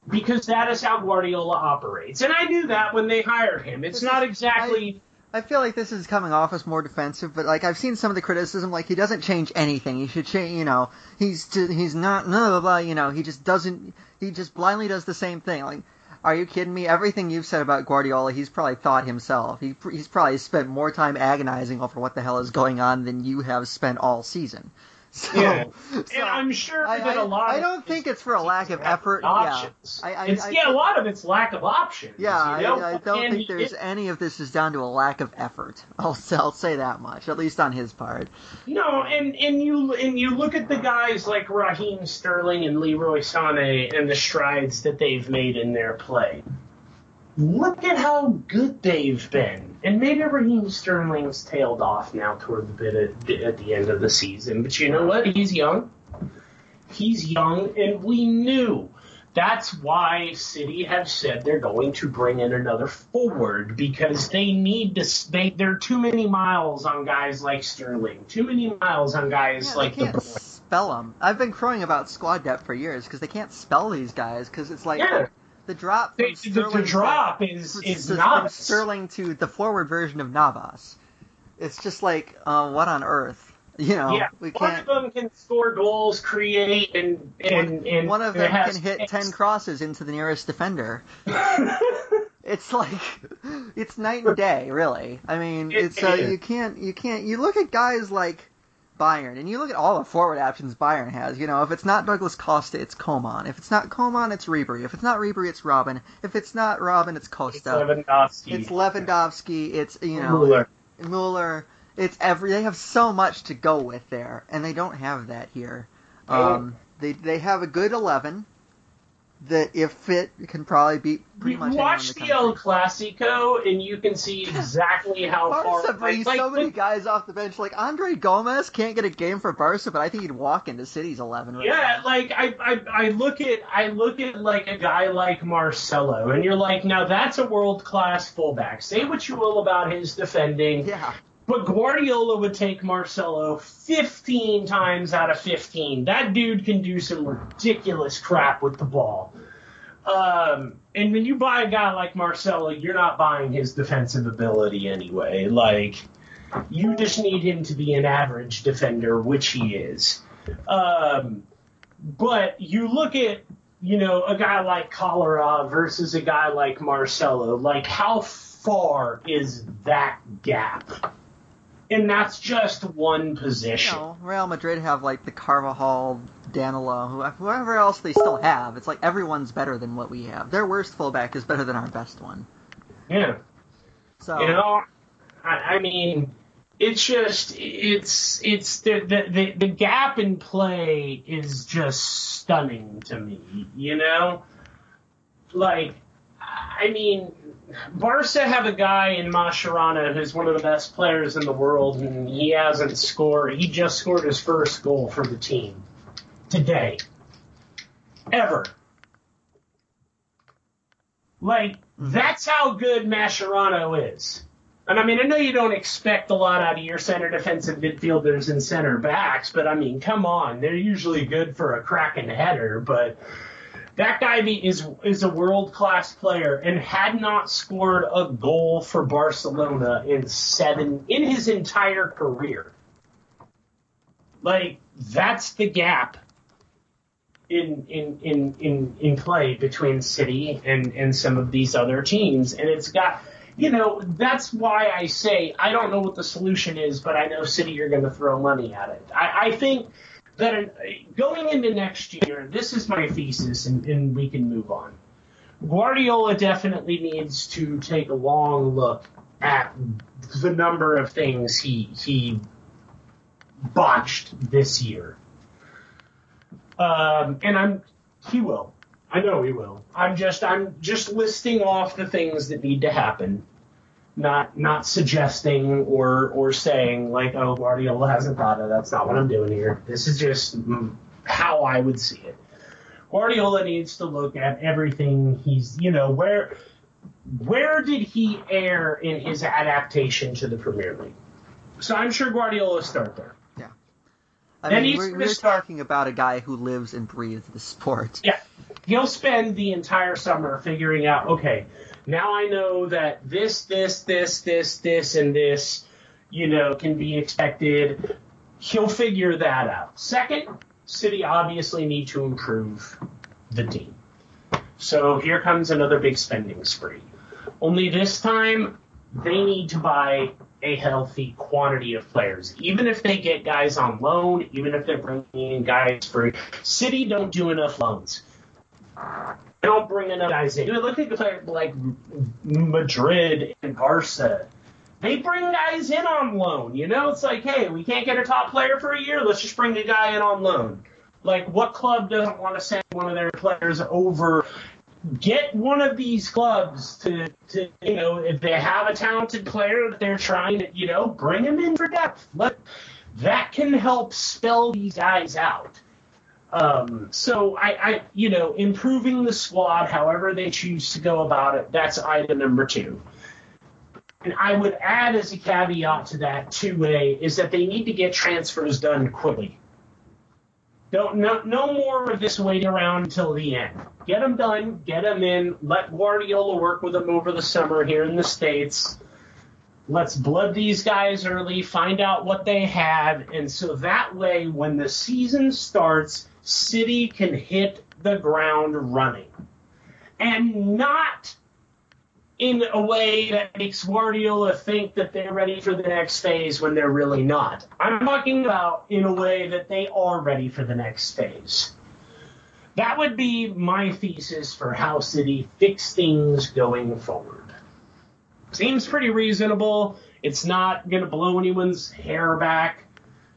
Because that is how Guardiola operates. And I knew that when they hired him. It's This not is- exactly. I feel like this is coming off as more defensive, but like I've seen some of the criticism, like he doesn't change anything. He should change, you know. He's ju- he's not blah blah blah. You know, he just doesn't. He just blindly does the same thing. Like, are you kidding me? Everything you've said about Guardiola, he's probably thought himself. He he's probably spent more time agonizing over what the hell is going on than you have spent all season. So, Yeah. so and I'm sure I, that I, a lot I of don't it think it's for a lack of effort. options. Yeah, I, I, it's, I, yeah, a lot of it's lack of options. yeah, you know? I, I don't And think there's did- any of this is down to a lack of effort. I'll, I'll say that much, at least on his part. No, and and you and you look at the guys like Raheem Sterling and Leroy Sané and the strides that they've made in their play. Look at how good they've been. And maybe Raheem Sterling's tailed off now toward the bit at, at the end of the season. But you know what? He's young. He's young, and we knew. That's why City have said they're going to bring in another forward because they need to. They, there are too many miles on guys like Sterling. Too many miles on guys Yeah, like they the can't Bruyne. spell them. I've been crowing about squad depth for years because they can't spell these guys because it's like Yeah. The drop The, the, the to- drop is is to- from Sterling to the forward version of Navas. It's just like, uh, what on earth? You know, Yeah, we can't. One of them can score goals, create, and and, and One of them can hit six. ten crosses into the nearest defender. It's like it's night and day, really. I mean, It it's uh, you can't you can't you look at guys like Bayern and you look at all the forward options Bayern has. You know, if it's not Douglas Costa, it's Coman. If it's not Coman, it's Ribery. If it's not Ribery, it's Robben. If it's not Robben, it's Costa. It's Lewandowski. It's Lewandowski. It's you know Mueller. Mueller. It's every. They have so much to go with there, and they don't have that here. Um, they they have a good eleven that, if fit, can probably beat pretty You much watch the the El. Clasico, and you can see exactly how far. Barca like, brings like, so many guys off the bench. Like Andre Gomes can't get a game for Barca, but I think he'd walk into City's eleven. Right Yeah, now. like I, I, I look at I look at like a guy like Marcelo, and you're like, now that's a world class fullback. Say what you will about his defending, yeah. But Guardiola would take Marcelo 15 times out of 15. That dude can do some ridiculous crap with the ball. Um, and when you buy a guy like Marcelo, you're not buying his defensive ability anyway. Like, you just need him to be an average defender, which he is. Um, but you look at, you know, a guy like Kolarov versus a guy like Marcelo. Like, how far is that gap? And that's just one You position. know, Real Madrid have like the Carvajal, Danilo, whoever else they still have. It's like everyone's better than what we have. Their worst fullback is better than our best one. Yeah. So You know, I, I mean, it's just it's it's the, the the the gap in play is just stunning to me. You know, like I mean, Barca have a guy in Mascherano who's one of the best players in the world, and he hasn't scored. He just scored his first goal for the team today, ever. Like that's how good Mascherano is. And I mean, I know you don't expect a lot out of your center defensive midfielders and center backs, but I mean, come on, they're usually good for a cracking header. But that guy is is a world class player and had not scored a goal for Barcelona in seven in his entire career. Like that's the gap in in in in in play between City and and some of these other teams, and it's got. You know, that's why I say I don't know what the solution is, but I know City are going to throw money at it. I, I think that going into next year, this is my thesis, and, and we can move on. Guardiola definitely needs to take a long look at the number of things he he botched this year. Um, and I'm he will. I know he will. I'm just I'm just listing off the things that need to happen. Not not suggesting or or saying like oh Guardiola hasn't thought of that's not what I'm doing here. This is just how I would see it. Guardiola needs to look at everything he's you know where where did he err in his adaptation to the Premier League? So I'm sure Guardiola will start there. Yeah, I And mean, he's we're, we're start- talking about a guy who lives and breathes the sport. Yeah. He'll spend the entire summer figuring out, okay, now I know that this, this, this, this, this, and this, you know, can be expected. He'll figure that out. Second, City obviously need to improve the team. So here comes another big spending spree. Only this time, they need to buy a healthy quantity of players. Even if they get guys on loan, even if they're bringing in guys free. City don't do enough loans. Don't bring enough guys in. Look at players like Madrid and Barca. They bring guys in on loan. You know, it's like, hey, we can't get a top player for a year. Let's just bring a guy in on loan. Like, what club doesn't want to send one of their players over? Get one of these clubs to, to, you know, if they have a talented player that they're trying to, you know, bring him in for depth. Let that can help spell these guys out. Um, so I, I, you know, improving the squad, however they choose to go about it, that's item number two. And I would add as a caveat to that two A is that they need to get transfers done quickly. Don't no, no more of this waiting around until the end. Get them done, get them in. Let Guardiola work with them over the summer here in the states. Let's blood these guys early, find out what they have, and so that way, when the season starts, City can hit the ground running, and not in a way that makes Guardiola think that they're ready for the next phase when they're really not. I'm talking about in a way that they are ready for the next phase. That would be my thesis for how City fix things going forward. Seems pretty reasonable. It's not going to blow anyone's hair back.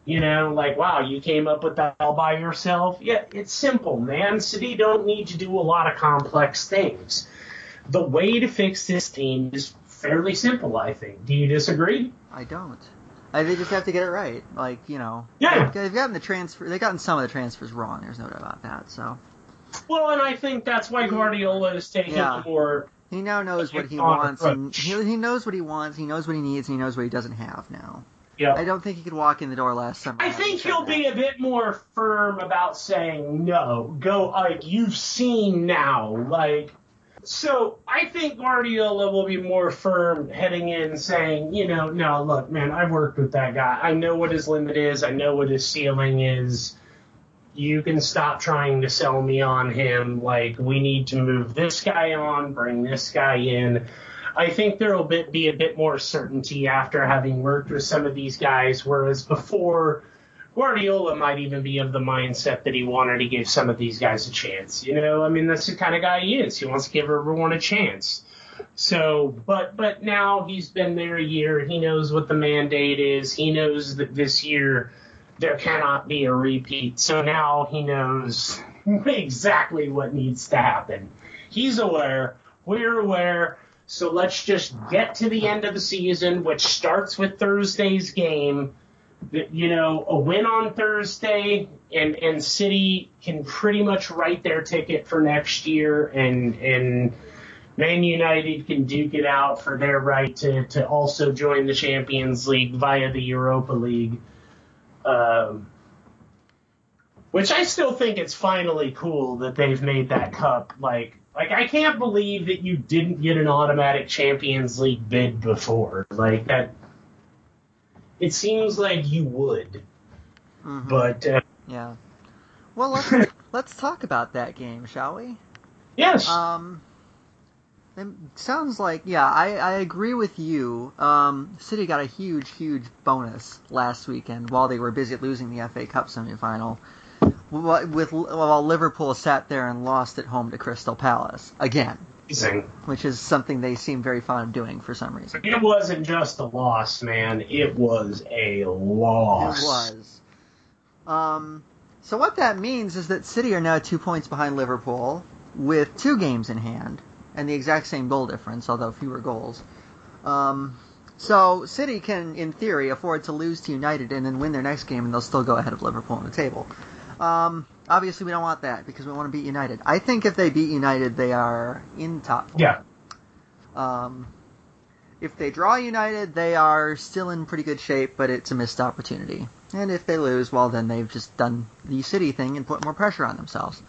You know, like, wow, you came up with that all by yourself. Yeah, it's simple, man. City don't need to do a lot of complex things. The way to fix this team is fairly simple, I think. Do you disagree? I don't. I, they just have to get it right. Like, you know. Yeah. They've gotten the transfer. They've gotten some of the transfers wrong. There's no doubt about that. So. Well, and I think that's why Guardiola is taking Yeah. the more He now knows what he wants, and he, he knows what he wants. He knows what he needs, and he knows what he doesn't have now. Yeah. I don't think he could walk in the door last summer. I think he'll that. be a bit more firm about saying no. Go like you've seen now. Like so I think Guardiola will be more firm heading in saying, you know, no, look, man, I've worked with that guy. I know what his limit is, I know what his ceiling is. You can stop trying to sell me on him. Like, we need to move this guy on, bring this guy in. I think there will be, a bit more certainty after having worked with some of these guys, whereas before, Guardiola might even be of the mindset that he wanted to give some of these guys a chance. You know, I mean, that's the kind of guy he is. He wants to give everyone a chance. So, but but now he's been there a year. He knows what the mandate is. He knows that this year there cannot be a repeat. So now he knows exactly what needs to happen. He's aware. We're aware. So let's just get to the end of the season, which starts with Thursday's game. You know, a win on Thursday, and and City can pretty much write their ticket for next year, and and Man United can duke it out for their right to to also join the Champions League via the Europa League. Um, which I still think it's finally cool that they've made that cup. Like, like I can't believe that you didn't get an automatic Champions League bid before. Like that, it seems like you would, Mhm. but uh, Yeah. Well, let's let's talk about that game, shall we? yes, Um, it sounds like yeah, I, I agree with you. Um, City got a huge, huge bonus last weekend while they were busy losing the FA Cup semifinal. With while Liverpool sat there and lost at home to Crystal Palace again, amazing. which is something they seem very fond of doing for some reason. It wasn't just a loss, man. It was a loss. It was. Um, so what that means is that City are now two points behind Liverpool with two games in hand and the exact same goal difference, although fewer goals. Um, so City can, in theory, afford to lose to United and then win their next game, and they'll still go ahead of Liverpool on the table. Um, obviously, we don't want that because we want to beat United. I think if they beat United, they are in top four. Yeah. Um, if they draw United, they are still in pretty good shape, but it's a missed opportunity. And if they lose, well, then they've just done the City thing and put more pressure on themselves.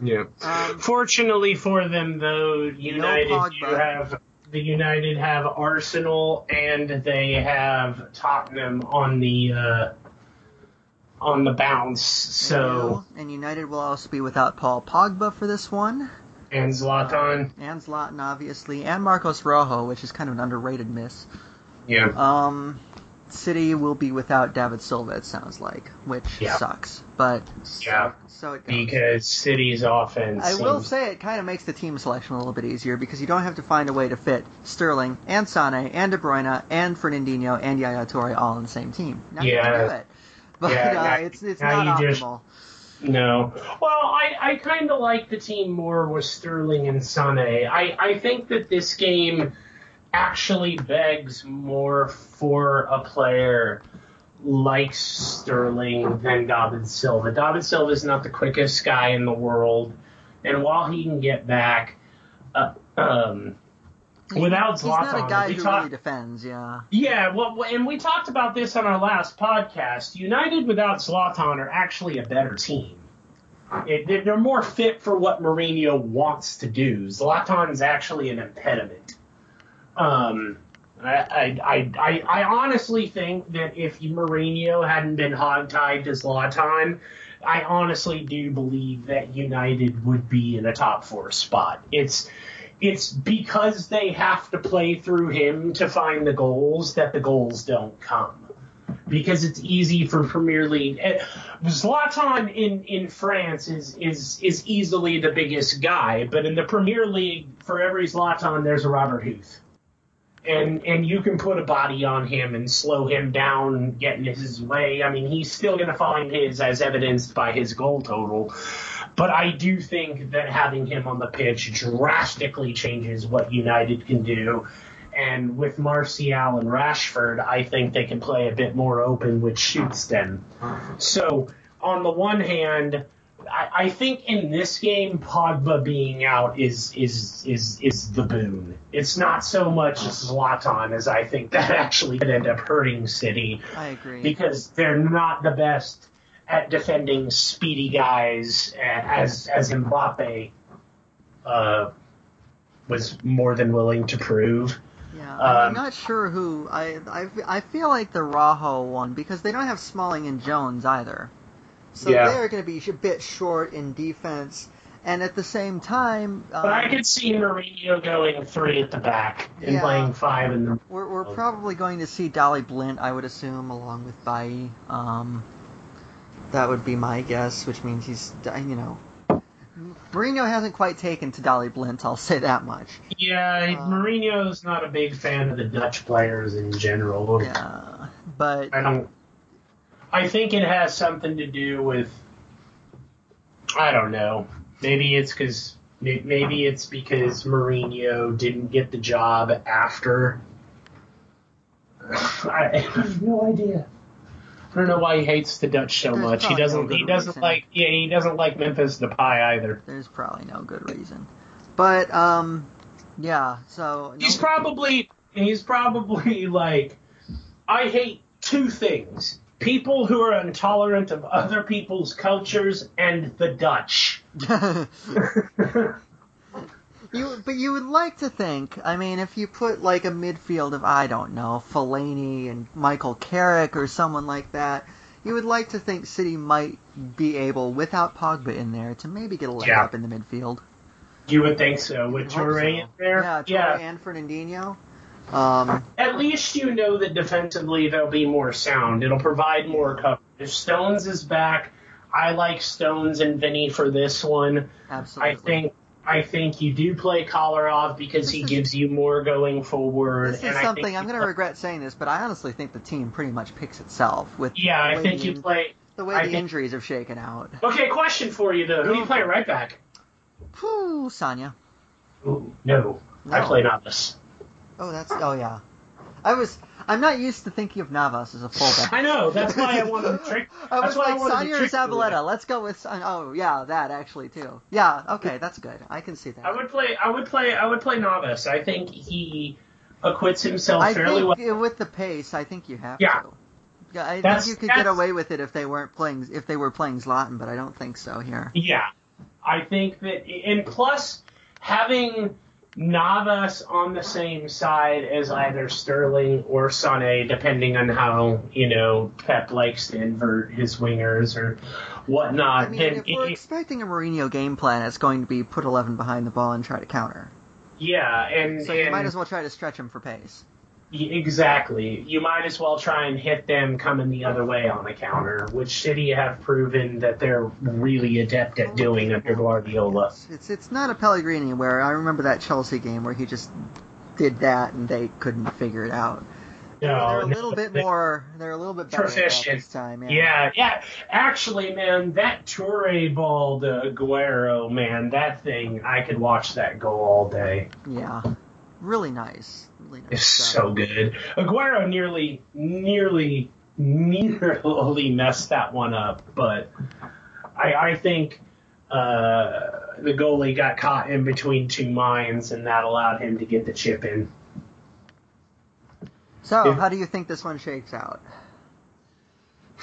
Yeah. Um, Fortunately for them, though, United Pogba. do have the United have Arsenal and they have Tottenham on the uh, on the bounce. So and United will also be without Paul Pogba for this one, and Zlatan, and Zlatan obviously, and Marcos Rojo, which is kind of an underrated miss. yeah, Um, City will be without David Silva, it sounds like, which Yeah. sucks, but Yeah. so it goes. because City's offense. I will say it kind of makes the team selection a little bit easier because you don't have to find a way to fit Sterling and Sane and De Bruyne and Fernandinho and Yaya Toure all in the same team. Now you can Yeah. but Yeah, uh, now- it's it's not you just- optimal. No. Well, I, I kind of like the team more with Sterling and Sané. I, I think that this game actually begs more for a player like Sterling than David Silva. David Silva is not the quickest guy in the world, and while he can get back, uh, um, without Zlatan, He's not a guy who talk- really defends. Yeah, yeah, well, and we talked about this on our last podcast. United without Zlatan are actually a better team. It, they're- more fit for what Mourinho wants to do. Zlatan's actually an impediment. Um, I, I, I, I, I honestly think that if Mourinho hadn't been hogtied to Zlatan, I honestly do believe that United would be in a top four spot. It's it's because they have to play through him to find the goals that the goals don't come. Because it's easy for Premier League. eh, Zlatan in, in France is, is is easily the biggest guy, but in the Premier League, for every Zlatan, there's a Robert Huth and and you can put a body on him and slow him down, get in his way. I mean, he's still going to find his, as evidenced by his goal total. But I do think that having him on the pitch drastically changes what United can do. And with Martial and Rashford, I think they can play a bit more open, which shoots them. So, on the one hand, I, I think in this game, Pogba being out is is is is the boon. It's not so much Zlatan as I think that actually could end up hurting City I agree. because they're not the best at defending speedy guys as as Mbappe uh, was more than willing to prove. Yeah, I'm Um, not sure who. I, I I feel like the Rojo one because they don't have Smalling and Jones either, so Yeah. they're going to be a bit short in defense. And at the same time, um, But I could see Mourinho going three at the back and Yeah. playing five in the. we're, we're probably going to see Daley Blind, I would assume, along with Bailly. Um, that would be my guess, which means he's you know. Mourinho hasn't quite taken to Daley Blind, I'll say that much. Yeah, Um, Mourinho's not a big fan of the Dutch players in general. Yeah, but I don't. I think it has something to do with. I don't know. Maybe it's because maybe it's because Mourinho didn't get the job after. I, I have no idea. I don't know why he hates the Dutch so There's much. He doesn't. good he doesn't reason. like. Yeah, he doesn't like Memphis Depay either. there's probably no good reason. But um, yeah. So no- He's probably he's probably like I hate two things. People who are intolerant of other people's cultures and the Dutch. you, but you would like to think. I mean, if you put like a midfield of I don't know Fellaini and Michael Carrick or someone like that, you would like to think City might be able, without Pogba in there, to maybe get a leg Yeah. up in the midfield. You would think so with You'd hope Toure so. in there. Yeah, Toure yeah. and Fernandinho. Um, At least you know that defensively they'll be more sound. It'll provide more coverage. If Stones is back, I like Stones and Vinny for this one. absolutely. I think I think you do play Kolarov because he is- gives you more going forward. This is and I think something I'm going to play- regret saying this, but I honestly think the team pretty much picks itself with Yeah, I think you play. the way I the think- injuries have shaken out. Okay, question for you though. Who do you play right back? Whew, Sagna. Ooh, no, I play Navas. Oh, that's oh yeah. I was I'm not used to thinking of Navas as a fullback. I know. That's why I wanted to trick. I that's was why I like to or trick you with Zabaleta. Let's go with Son- oh yeah that actually too. Yeah okay that's good. I can see that. I would play. I would play. I would play Navas. I think he acquits himself I fairly well. think uh, with the pace, I think you have Yeah. to. Yeah, I That's- think you could get away with it if they weren't playing if they were playing Zlatan, but I don't think so here. Yeah, I think that, and plus having Navas on the same side as either Sterling or Sané, depending on how you know Pep likes to invert his wingers or whatnot. I mean, then if we're it- expecting a Mourinho game plan, it's going to be put 11 behind the ball and try to counter. yeah, and So you and- might as well try to stretch him for pace. Exactly. You might as well try and hit them coming the other way on the counter, which City have proven that they're really adept at doing under Guardiola. It's it's not a Pellegrini where I remember that Chelsea game where he just did that and they couldn't figure it out. No, they're a no, little bit they- more. They're a little bit better Proficient. this time. Yeah. Yeah, yeah. Actually, man, that Toure ball to Aguero, man, that thing, I could watch that go all day. Yeah. Really nice. Nice. It's so good. Aguero nearly, nearly, nearly messed that one up, but I, I think uh, the goalie got caught in between two minds, and that allowed him to get the chip in. So, If- how do you think this one shakes out?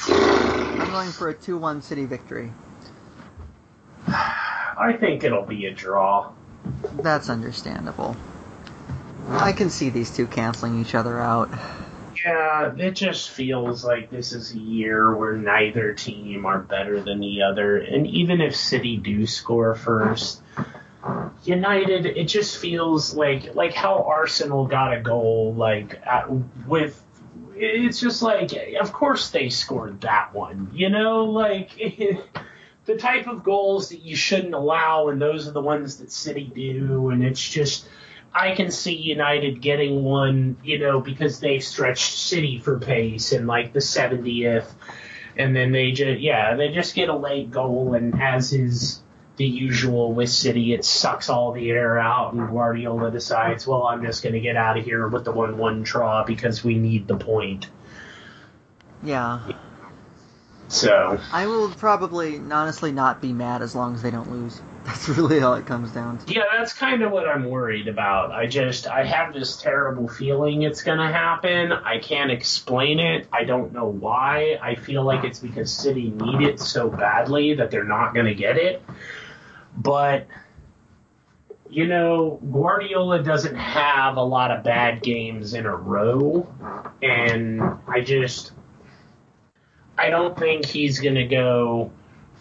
I'm going for a 2-1 City victory. I think it'll be a draw. That's understandable. I can see these two canceling each other out. Yeah, it just feels like this is a year where neither team are better than the other. And even if City do score first, United, it just feels like like how Arsenal got a goal like at, with. It's just like, of course they scored that one. You know, like the type of goals that you shouldn't allow, and those are the ones that City do. And it's just I can see United getting one, you know, because they stretched City for pace in like the 70th, and then they just, yeah, they just get a late goal, and as is the usual with City, it sucks all the air out, and Guardiola decides, well, I'm just going to get out of here with the 1 1 draw because we need the point. Yeah. So. I will probably, honestly, not be mad as long as they don't lose. That's really all it comes down to. Yeah, that's kind of what I'm worried about. I just I have this terrible feeling it's going to happen. I can't explain it. I don't know why. I feel like it's because City need it so badly that they're not going to get it. But you know, Guardiola doesn't have a lot of bad games in a row, and I just I don't think he's going to go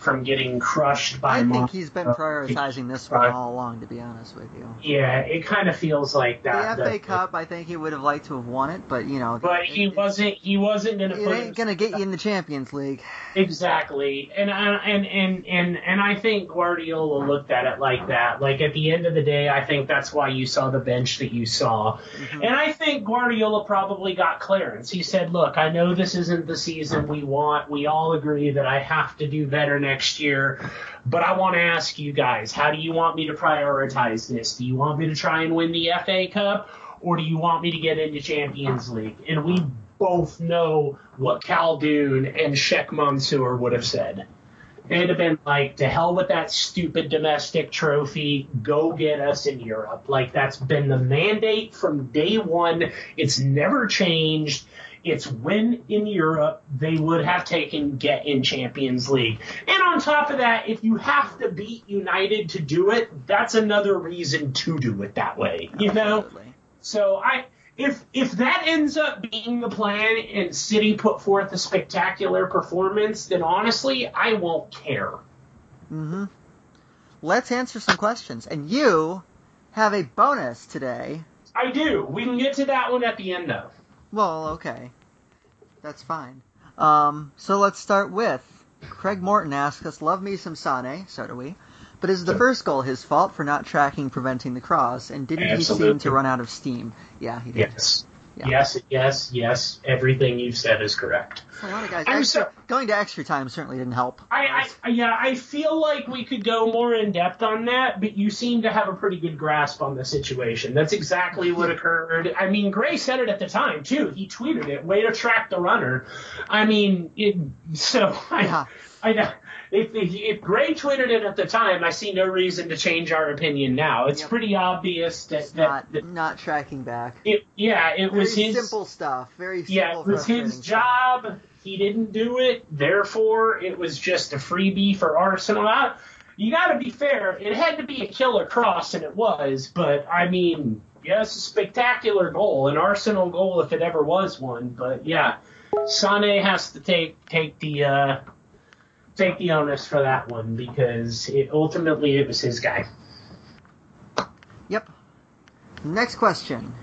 from getting crushed by. I think he's been prioritizing this one all along, to be honest with you. Yeah, it kind of feels like that. The FA Cup, I think he would have liked to have won it, but you know. But he wasn't. He wasn't going to. It ain't going to get you in the Champions League. Exactly, and and and and and I think Guardiola looked at it like that. Like at the end of the day, I think that's why you saw the bench that you saw, mm-hmm. and I think Guardiola probably got clearance. He said, "Look, I know this isn't the season we want. We all agree that I have to do better next." Next year. But I want to ask you guys, how do you want me to prioritize this? Do you want me to try and win the FA Cup, or do you want me to get into Champions League? And we both know what Khaldoon and Sheikh Mansour would have said. They'd have been like, to hell with that stupid domestic trophy. Go get us in Europe. Like, that's been the mandate from day one. It's never changed. It's when in Europe they would have taken get in Champions League. And on top of that, if you have to beat United to do it, that's another reason to do it that way. You know? Absolutely. So I if if that ends up being the plan and City put forth a spectacular performance, then honestly, I won't care. Mm-hmm. Let's answer some questions. And you have a bonus today. I do. We can get to that one at the end though. Well, okay. That's fine. Um, so let's start with Craig Morton asks us, "Love me some Sane, so do we." But is the first goal his fault for not tracking preventing the cross? And didn't Absolutely. he seem to run out of steam? Yeah, he did. Yes. Yeah. Yes, yes, yes. Everything you've said is correct. A lot of guys. Extra, so, going to extra time certainly didn't help. I, I, yeah, I feel like we could go more in depth on that, but you seem to have a pretty good grasp on the situation. That's exactly what occurred. I mean, Grey said it at the time too. He tweeted it. Way to track the runner. I mean, it, so I, yeah. I, if, if Grey tweeted it at the time, I see no reason to change our opinion now. It's yep. pretty obvious that, that, not, that, not tracking back. It, yeah, it Very was his simple stuff. Very simple. Yeah, it was his job. Stuff. He didn't do it. Therefore, it was just a freebie for Arsenal. I, you got to be fair. It had to be a killer cross, and it was. But I mean, yes, a spectacular goal, an Arsenal goal if it ever was one. But yeah, Sane has to take take the uh, take the onus for that one because it, ultimately it was his guy. Yep. Next question.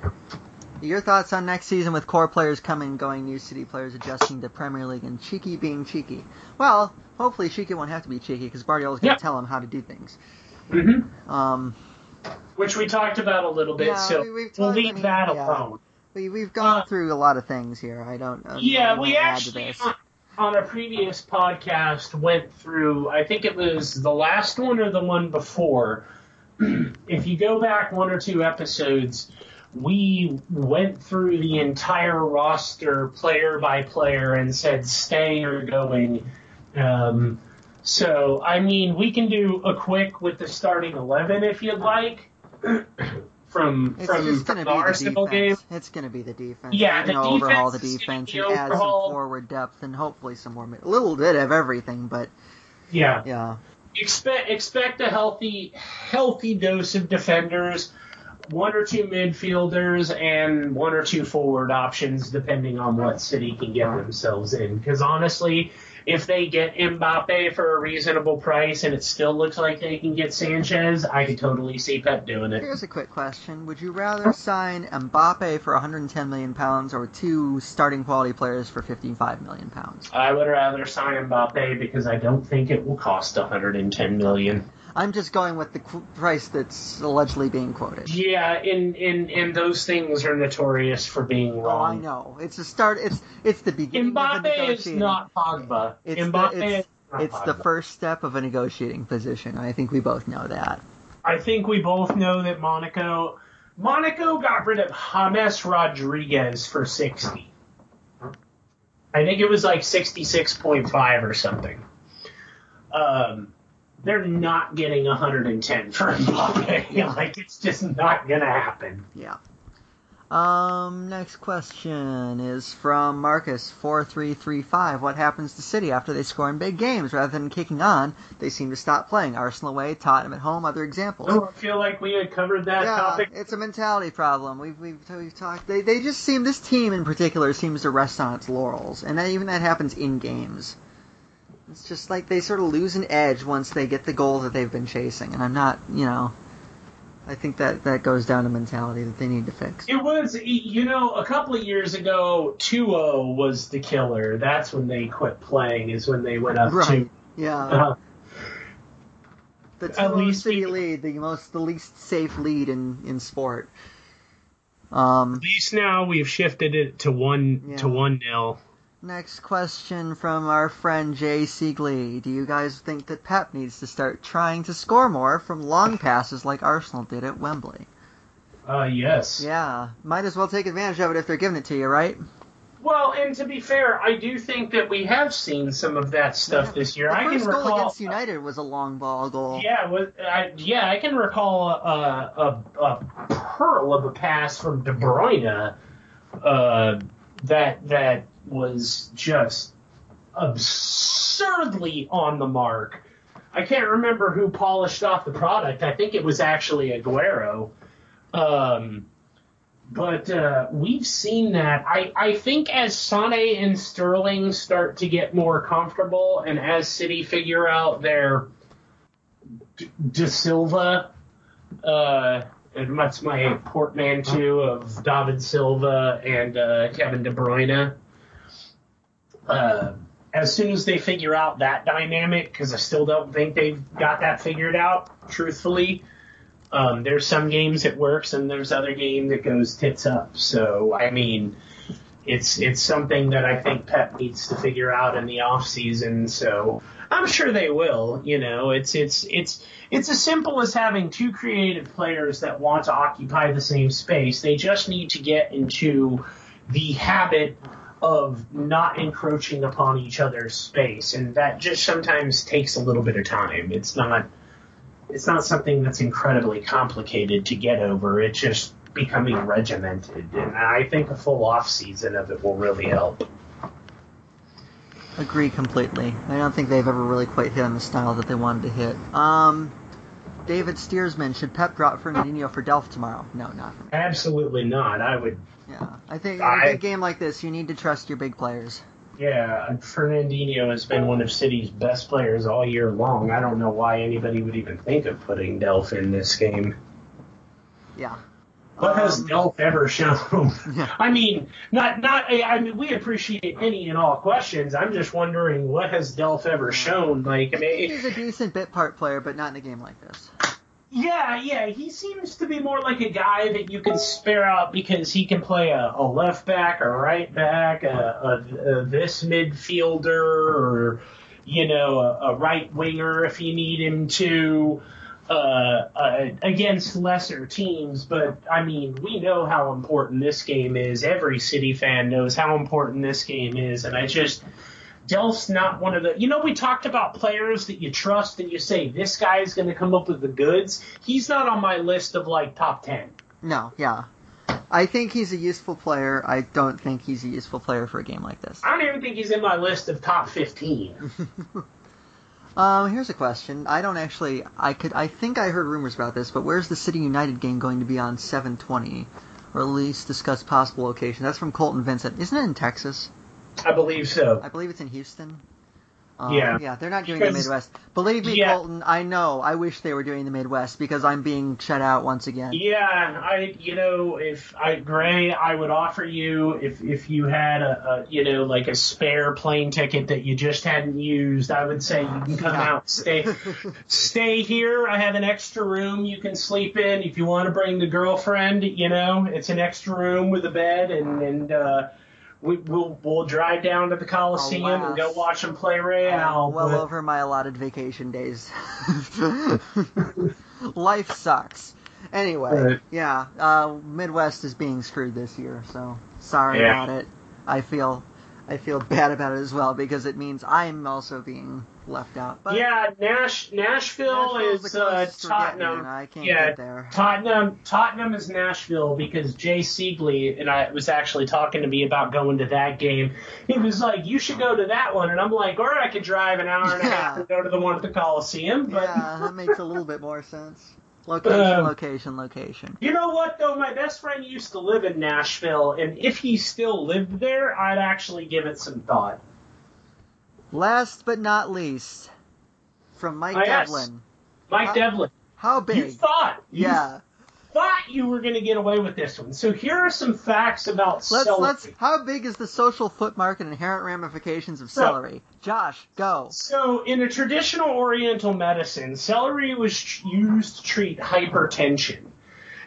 Your thoughts on next season with core players coming and going, new city players adjusting to Premier League, and Txiki being cheeky? Well, hopefully Txiki won't have to be cheeky because Guardiola's going to yep. tell him how to do things. Mm-hmm. Um, Which we talked about a little bit, yeah, so we, will leave that yeah. alone. We, we've gone uh, through a lot of things here. I don't. Um, yeah, we actually on a previous podcast went through, I think it was the last one or the one before. if you go back one or two episodes, we went through the entire roster player by player and said stay or going. Um, so, I mean, we can do a quick with the starting 11 if you'd like. from it's from, just from the Arsenal the game. It's going to be the defense. Yeah, the defense overhaul the defense and add some forward depth and hopefully some more a little bit of everything, but yeah, yeah. expect expect a healthy healthy dose of defenders, one or two midfielders, and one or two forward options, depending on what City can get themselves in. Because honestly, if they get Mbappe for a reasonable price and it still looks like they can get Sanchez, I could totally see Pep doing it. Here's a quick question: Would you rather sign Mbappe for 110 million pounds or two starting quality players for 55 million pounds? I would rather sign Mbappe because I don't think it will cost 110 million. I'm just going with the qu- price that's allegedly being quoted. Yeah, and, and, and those things are notorious for being Oh, wrong. I know. It's a start. It's it's the beginning Mbappe is not Pogba. It's Mbappe the, it's, it's the first step of a negotiating position. I think we both know that. I think we both know that Monaco Monaco got rid of James Rodriguez for 60. I think it was like 66.5 or something. Um, they're not getting 110 for Mbappe. like it's just not gonna happen. Yeah. Um, next question is from Marcus four three three five. What happens to City after they score in big games rather than kicking on? They seem to stop playing. Arsenal away, Tottenham at home, other examples. Oh, I feel like we had covered that yeah, topic. it's a mentality problem. We've, we've we've talked. They they just seem this team in particular seems to rest on its laurels, and that, even that happens in games. It's just like they sort of lose an edge once they get the goal that they've been chasing, and I'm not, you know. I think that that goes down to mentality that they need to fix. It was, you know, a couple of years ago, 2-0 was the killer. That's when they quit playing, is when they went up Right. to. Yeah. Uh, The At least city lead, the most, the least safe lead in in sport. Um, At least now we've shifted it to one Yeah. to one nil. Next question from our friend Jay Siegley. Do you guys think that Pep needs to start trying to score more from long passes like Arsenal did at Wembley? Uh, yes. Yeah, might as well take advantage of it if they're giving it to you, right? Well, and to be fair, I do think that we have seen some of that stuff Yeah. this year. The I can goal recall. against United was a long ball goal. Yeah, was, I, yeah, I can recall a, a, a pearl of a pass from De Bruyne uh, that that was just absurdly on the mark. I can't remember who polished off the product. I think it was actually Aguero. Um, but uh, we've seen that. I, I think as Sane and Sterling start to get more comfortable, and as City figure out their D- De Silva, uh, and that's my portmanteau of David Silva and uh, Kevin De Bruyne. Uh, as soon as they figure out that dynamic, because I still don't think they've got that figured out, truthfully. Um, there's some games it works, and there's other game that goes tits up. So I mean, it's it's something that I think Pep needs to figure out in the off season. So I'm sure they will. You know, it's it's it's it's as simple as having two creative players that want to occupy the same space. They just need to get into the habit of not encroaching upon each other's space, and that just sometimes takes a little bit of time. It's not it's not something that's incredibly complicated to get over. It's just becoming regimented, and I think a full off season of it will really help. Agree completely. I don't think they've ever really quite hit on the style that they wanted to hit. Um, David Steersman, should Pep drop Fernandinho for Delph tomorrow? No, not. Absolutely not. I would. Yeah, I think in a big game like this, you need to trust your big players. Yeah, Fernandinho has been one of City's best players all year long. I don't know why anybody would even think of putting Delph in this game. Yeah. What has Um, Delph ever shown? Yeah. I mean, not not. I mean, we appreciate any and all questions. I'm just wondering, what has Delph ever shown? Like, I mean, He's a decent bit part player, but not in a game like this. Yeah, yeah, he seems to be more like a guy that you can spare out because he can play a, a left back, a right back, a, a, a this midfielder, or you know, a, right winger if you need him to. Uh, uh, against lesser teams, but I mean, we know how important this game is. Every City fan knows how important this game is, and I just Delph's not one of the. You know, we talked about players that you trust and you say this guy is going to come up with the goods. He's not on my list of like top ten. No, yeah. I think he's a useful player. I don't think he's a useful player for a game like this. I don't even think he's in my list of top fifteen. Um, here's a question. I don't actually. I could. I think I heard rumors about this, but where's the City United game going to be on 720, or at least discuss possible location? That's from Colton Vincent. Isn't it in Texas? I believe so. I believe it's in Houston. Um, Yeah. Yeah, they're not doing Because- the Midwest. Believe me, Yeah. Colton, I know. I wish they were doing the Midwest because I'm being shut out once again. Yeah, I you know if I Grey, I would offer you if if you had a, a you know like a spare plane ticket that you just hadn't used, I would say you can come Yeah. out stay stay here. I have an extra room you can sleep in if you want to bring the girlfriend. You know, it's an extra room with a bed and and. uh we, we'll we'll drive down to the Coliseum and go watch them play Real. well but- over my allotted vacation days. Life sucks. Anyway, Right. yeah, uh, Midwest is being screwed this year, so sorry Yeah. about it. I feel, I feel bad about it as well because it means I'm also being left out. But yeah, Nash Nashville Nashville's is uh, closest we're getting, Tottenham. I can't yeah, get there. Tottenham, Tottenham is Nashville because Jay Siegley and I was actually talking to me about going to that game. He was like, "You should go to that one," and I'm like, "Or I could drive an hour and a half Yeah. and go to the one at the Coliseum." But Yeah, that makes a little bit more sense. Location, Um, location, location. you know what though? My best friend used to live in Nashville, and if he still lived there, I'd actually give it some thought. Last but not least, from Mike Oh, yes. Devlin. Mike Uh, Devlin, How big? you thought, you Yeah. thought you were going to get away with this one. So here are some facts about Let's celery. let's. How big is the social footmark and inherent ramifications of celery? Josh, go. So, in a traditional Oriental medicine, celery was used to treat hypertension,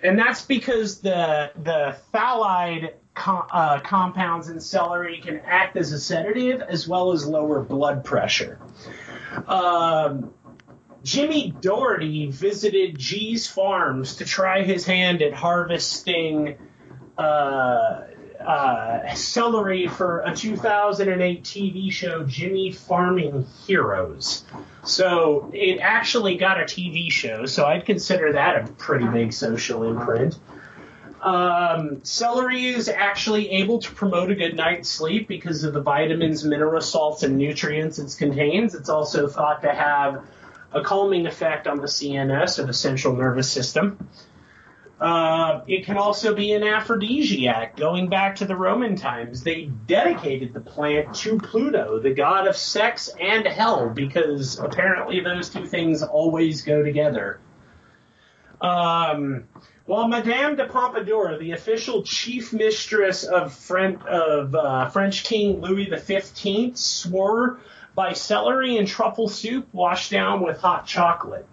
and that's because the the phthalide uh, compounds in celery can act as a sedative as well as lower blood pressure. Um, Jimmy Doherty visited G's Farms to try his hand at harvesting uh, uh, celery for a 2008 TV show, Jimmy Farming Heroes. So it actually got a TV show, so I'd consider that a pretty big social imprint. Um, celery is actually able to promote a good night's sleep because of the vitamins, mineral salts, and nutrients it contains. It's also thought to have a calming effect on the CNS or the central nervous system. Uh, it can also be an aphrodisiac. Going back to the Roman times, they dedicated the plant to Pluto, the god of sex and hell, because apparently those two things always go together. Um, while Madame de Pompadour, the official chief mistress of, Fren- of uh, French King Louis XV, swore by celery and truffle soup washed down with hot chocolate.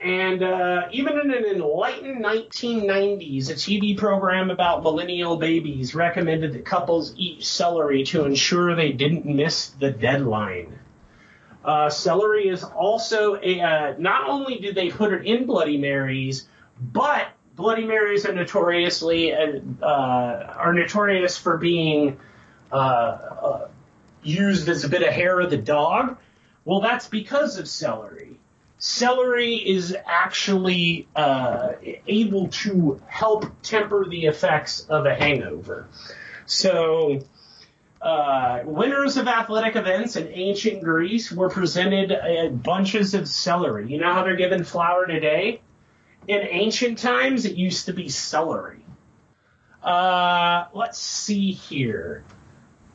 And uh, even in an enlightened 1990s, a TV program about millennial babies recommended that couples eat celery to ensure they didn't miss the deadline. Uh, celery is also a. Uh, not only do they put it in Bloody Marys, but Bloody Marys are notoriously uh, uh, are notorious for being uh, uh, used as a bit of hair of the dog. Well, that's because of celery. Celery is actually able to help temper the effects of a hangover. So, uh, winners of athletic events in ancient Greece were presented uh, bunches of celery. You know how they're given flour today? In ancient times, it used to be celery. Uh, let's see here.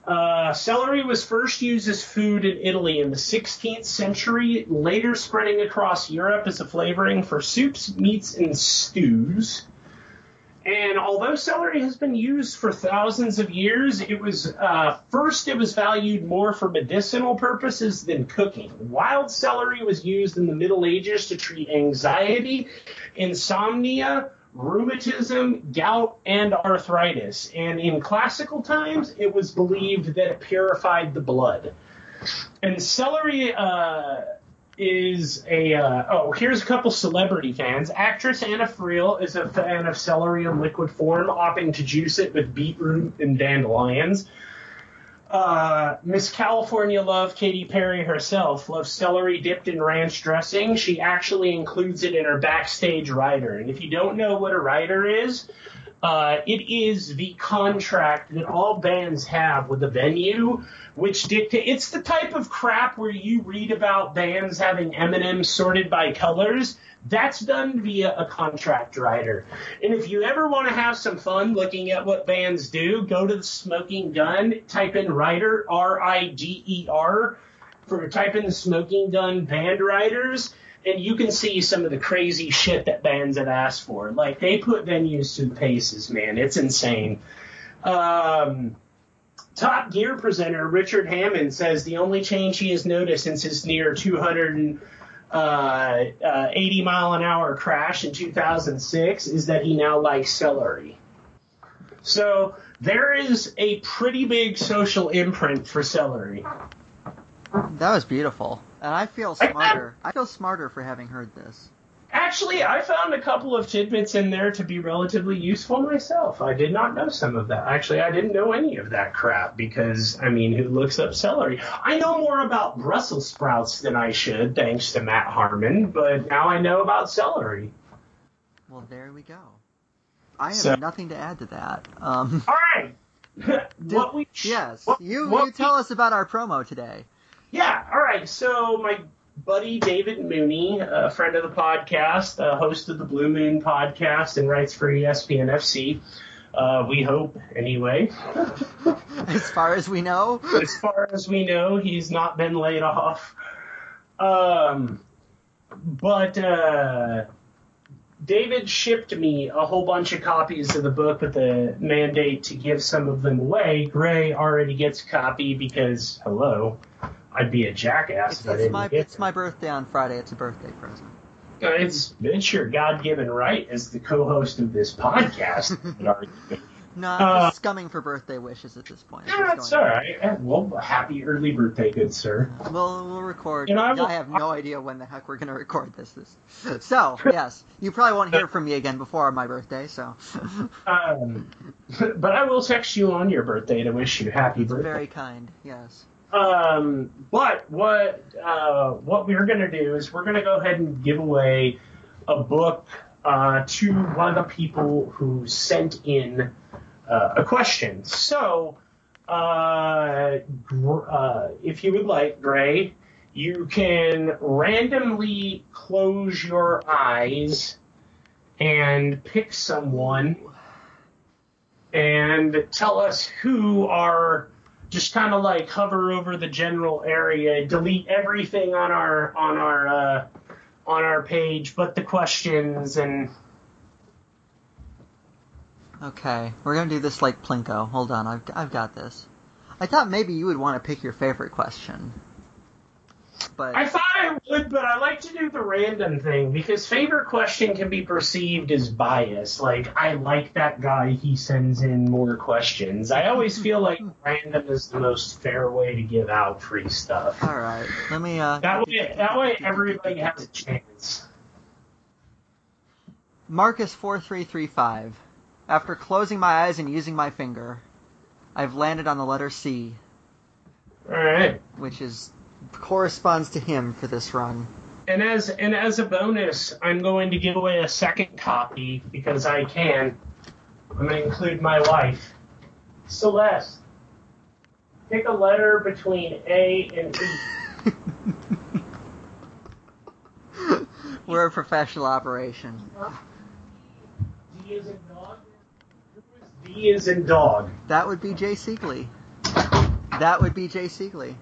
Uh, celery was first used as food in Italy in the 16th century, later spreading across Europe as a flavoring for soups, meats, and stews. And although celery has been used for thousands of years, it was uh, first it was valued more for medicinal purposes than cooking. Wild celery was used in the Middle Ages to treat anxiety, insomnia, rheumatism, gout, and arthritis. And in classical times, it was believed that it purified the blood. And celery uh, is a uh, oh here's a couple celebrity fans. Actress Anna Friel is a fan of celery in liquid form, opting to juice it with beetroot and dandelions. Uh, Miss California Love, Katy Perry herself, loves celery dipped in ranch dressing. She actually includes it in her backstage rider. And if you don't know what a rider is, Uh, it is the contract that all bands have with the venue, which dictates. It's the type of crap where you read about bands having M&Ms sorted by colors. That's done via a contract rider. And if you ever want to have some fun looking at what bands do, go to the Smoking Gun, type in rider, R I D E R, for type in the Smoking Gun band riders and you can see some of the crazy shit that bands have asked for. Like they put venues through paces, man. It's insane. Um, Top Gear presenter Richard Hammond says the only change he has noticed since his near 280 uh, uh, mile an hour crash in 2006 is that he now likes celery. So there is a pretty big social imprint for celery. That was beautiful. And I feel smarter. I, I feel smarter for having heard this. Actually, I found a couple of tidbits in there to be relatively useful myself. I did not know some of that. Actually, I didn't know any of that crap because, I mean, who looks up celery? I know more about Brussels sprouts than I should, thanks to Matt Harmon, but now I know about celery. Well, there we go. I have so, nothing to add to that. Um, all right. what we yes, what, you what you tell we, us about our promo today. Yeah, all right. So my buddy David Mooney, a friend of the podcast, a host of the Blue Moon podcast, and writes for ESPN FC. Uh, we hope, anyway. as far as we know. as far as we know, he's not been laid off. Um, but uh, David shipped me a whole bunch of copies of the book with the mandate to give some of them away. Grey already gets a copy because, hello, I'd be a jackass. It's, it's my it's my birthday on Friday. It's a birthday present. Uh, it's it's your God given right as the co-host of this podcast. no, I'm uh, just scumming for birthday wishes at this point. Yeah, that's all right. Well, happy early birthday, good sir. We'll we'll record. You know, I, will, I have no idea when the heck we're going to record this. this. So yes, you probably won't hear from me again before my birthday. So. um, but I will text you on your birthday to wish you happy it's birthday. Very kind. Yes. Um, but what uh, what we're going to do is we're going to go ahead and give away a book uh, to one of the people who sent in uh, a question. So, uh, uh, if you would like, Grey, you can randomly close your eyes and pick someone and tell us who are just kind of like hover over the general area, delete everything on our on our uh, on our page, but the questions and. Okay, we're gonna do this like Plinko. Hold on, I've I've got this. I thought maybe you would want to pick your favorite question. But I thought I would, but I like to do the random thing because favorite question can be perceived as bias. Like I like that guy, he sends in more questions. I always feel like random is the most fair way to give out free stuff. All right, let me. Uh, that way, that way everybody has a chance. Marcus four three three five. After closing my eyes and using my finger, I've landed on the letter C. All right. Which is corresponds to him for this run. And as and as a bonus, I'm going to give away a second copy because I can. I'm going to include my wife, Celeste. Pick a letter between A and E. We're a professional operation. D is in dog. D is in dog. That would be Jay Siegley. That would be Jay Siegley.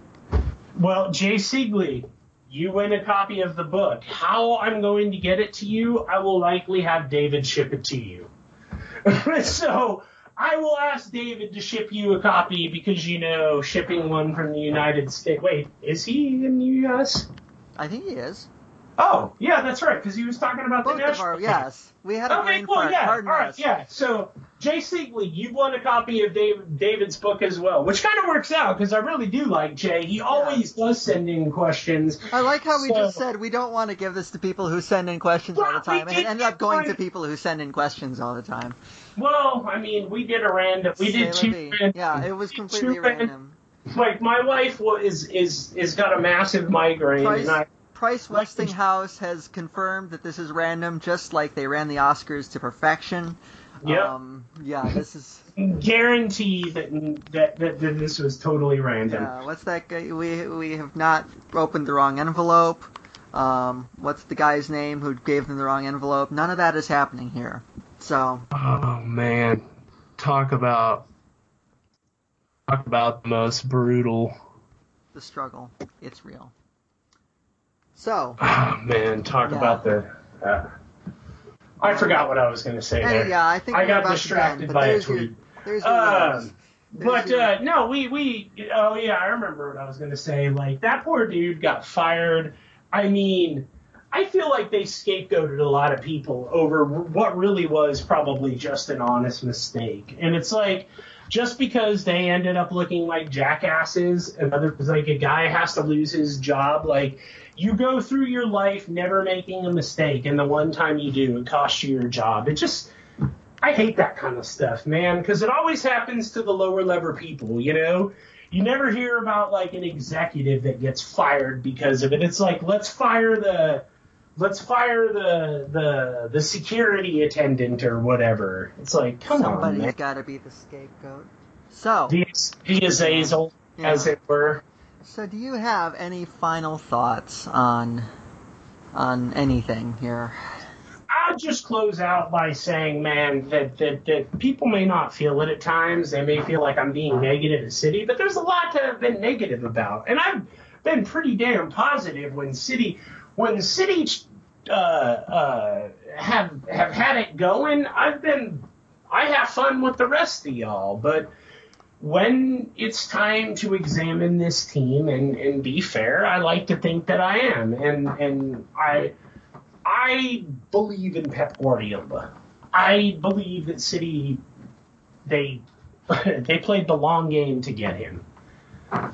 Well, Jay Siegley, you win a copy of the book. How I'm going to get it to you, I will likely have David ship it to you. so I will ask David to ship you a copy because you know shipping one from the United States. Wait, is he in the U.S.? I think he is. Oh, yeah, that's right, because he was talking about Both the national. Our, yes, we had a okay, brain fart. yeah, Pardon all right, us. yeah. So Jay Siegley, you won a copy of Dave, David's book as well, which kind of works out because I really do like Jay. He always yeah. does send in questions. I like how we just said we don't want to give this to people who send in questions well, all the time, and end up going to people who send in questions all the time. Well, I mean, we did a random. We did two. Random, yeah, it was completely random. Like my wife is is is got a massive migraine, Price, and I Price Westinghouse has confirmed that this is random, just like they ran the Oscars to perfection. Yep. Um, yeah, this is. Guarantee that, that that that this was totally random. Yeah, what's that guy? We we have not opened the wrong envelope. Um, what's the guy's name who gave them the wrong envelope? None of that is happening here. So Oh man, talk about talk about the most brutal. the struggle, it's real. So Oh man, talk Yeah. about the. Uh, I forgot what I was going to say hey, there. yeah, I think I got distracted end, by a tweet. Your Um, But uh, no, we we oh yeah, I remember what I was gonna say. Like that poor dude got fired. I mean, I feel like they scapegoated a lot of people over what really was probably just an honest mistake. And it's like just because they ended up looking like jackasses, another like a guy has to lose his job. Like you go through your life never making a mistake, and the one time you do, it costs you your job. It just I hate that kind of stuff, man, because it always happens to the lower level people, you know? You never hear about like an executive that gets fired because of it. It's like let's fire the let's fire the the the security attendant or whatever. It's like come on, somebody's man. got to be the scapegoat. So The, Azazel, Yeah. as it were. So, do you have any final thoughts on on anything here? I'll just close out by saying, man, that, that, that people may not feel it at times. They may feel like I'm being negative to City, but there's a lot to have been negative about. And I've been pretty damn positive when City, when City uh, uh, have have had it going. I've been, I have fun with the rest of y'all, but when it's time to examine this team and, and be fair, I like to think that I am. And and I I believe in Pep Guardiola. I believe that City they they played the long game to get him.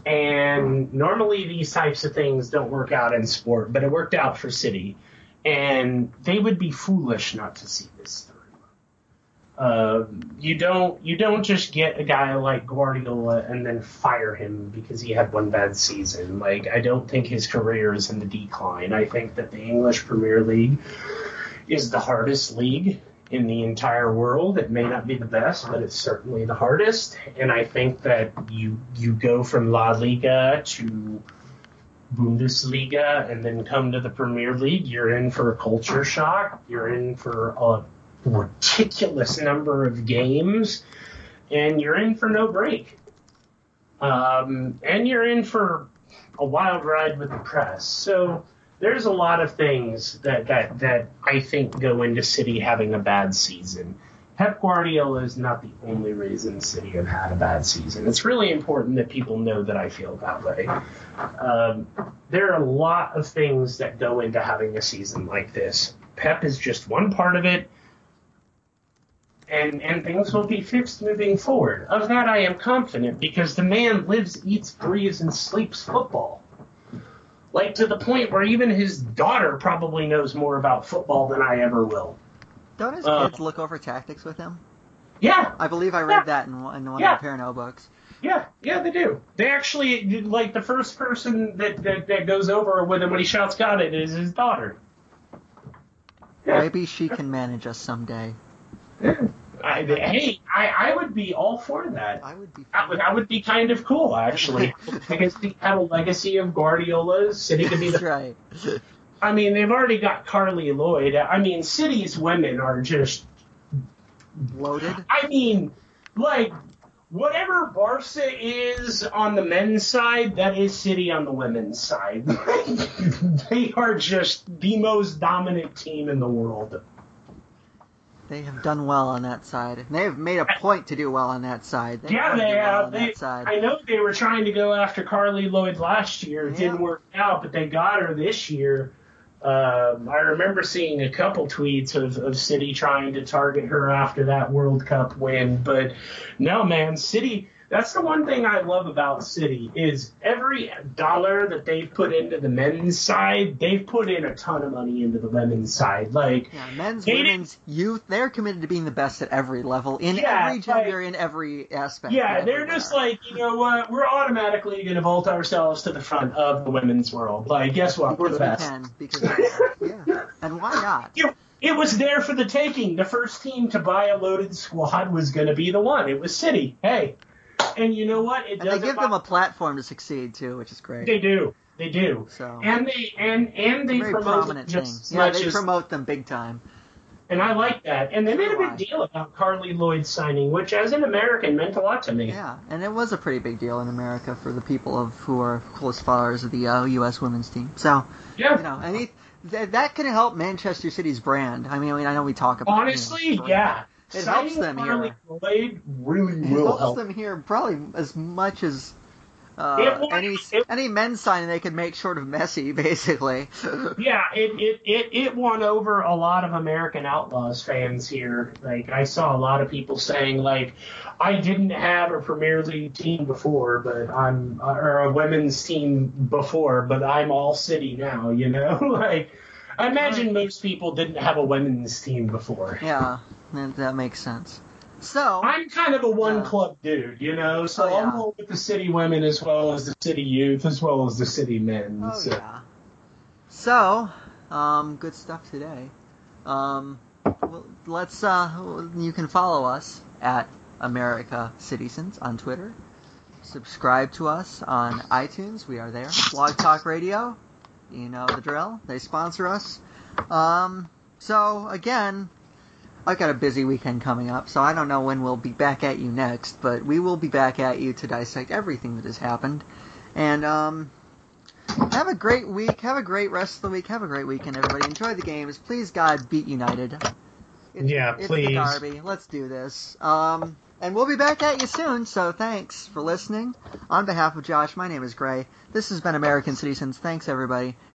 And normally these types of things don't work out in sport, but it worked out for City. And they would be foolish not to see this through. Uh, you don't you don't just get a guy like Guardiola and then fire him because he had one bad season. Like I don't think his career is in the decline. I think that the English Premier League is the hardest league in the entire world. It may not be the best, but it's certainly the hardest. And I think that you you go from La Liga to Bundesliga and then come to the Premier League, you're in for a culture shock. You're in for a ridiculous number of games, and you're in for no break. Um, and you're in for a wild ride with the press. So there's a lot of things that, that, that I think go into City having a bad season. Pep Guardiola is not the only reason City have had a bad season. It's really important that people know that I feel that way. Um, there are a lot of things that go into having a season like this. Pep is just one part of it, and and things will be fixed moving forward. Of that, I am confident because the man lives, eats, breathes, and sleeps football. Like to the point where even his daughter probably knows more about football than I ever will. Don't his Uh, kids look over tactics with him? Yeah, I believe I read Yeah. that in, one- in one Yeah. of the Perarnau books. Yeah, yeah, they do. They actually like the first person that, that, that goes over with him when he shouts "got it" is his daughter. Yeah. Maybe she can manage us someday. I, hey, I, I would be all for that. I would be. That would, that would be kind of cool, actually. because we have a legacy of Guardiola's. City could be That's the. right. I mean, they've already got Carly Lloyd. I mean, City's women are just. Loaded. I mean, like whatever Barca is on the men's side, that is City on the women's side. they are just the most dominant team in the world. They have done well on that side. And they have made a point to do well on that side. They yeah, they well have. They, that side. I know they were trying to go after Carly Lloyd last year. It Yeah. didn't work out, but they got her this year. Um, I remember seeing a couple tweets of, of City trying to target her after that World Cup win. But no, man, City. That's the one thing I love about City is every dollar that they've put into the men's side, they've put in a ton of money into the women's side. Like Yeah, men's, women's, youth, they're committed to being the best at every level, in Yeah, every gender, in every aspect. Yeah, they're just like, you know what? We're automatically going to vault ourselves to the front of the women's world. Like, guess what? We're because the we best. can. Because yeah, and why not? You- it was there for the taking. The first team to buy a loaded squad was going to be the one. It was City. Hey, and you know what? It And they give them a platform to succeed too, which is great. They do. They do. So And they and and they very promote them prominent thing. just Yeah, they as promote them big time. and I like that. And they made a big deal about Carly Lloyd signing, which as an American meant a lot to me. Yeah, and it was a pretty big deal in America for the people of who are close followers of the uh, U.S. women's team. So Yeah. you know, and it, th- that can help Manchester City's brand. I mean, I mean, I know we talk about you know, Honestly, yeah. It helps them here. Really It will helps help. them here probably as much as uh, any it- any men's signing they could make short of Messi, basically. Yeah, it, it, it, it won over a lot of American Outlaws fans here. Like, I saw a lot of people saying, like, I didn't have a Premier League team before, but I'm, or a women's team before, but I'm all city now, you know? like, I imagine most people didn't have a women's team before. yeah, that, that makes sense. So I'm kind of a one Yeah. club dude, you know, so Oh, yeah. I'm all with the city women as well as the city youth as well as the city men. Oh so. yeah. So, um, good stuff today. Um, well, let's uh, you can follow us at America Cityzens on Twitter. Subscribe to us on iTunes. We are there. Blog Talk Radio. You know the drill. They sponsor us. Um, so again, I've got a busy weekend coming up, so I don't know when we'll be back at you next, but we will be back at you to dissect everything that has happened. And um, have a great week. Have a great rest of the week. Have a great weekend, everybody. Enjoy the games. Please, God, beat United. It's, Yeah, it's please. the derby. Let's do this. Um, and we'll be back at you soon. So thanks for listening. On behalf of Josh, my name is Grey. This has been American Cityzens. Thanks, everybody.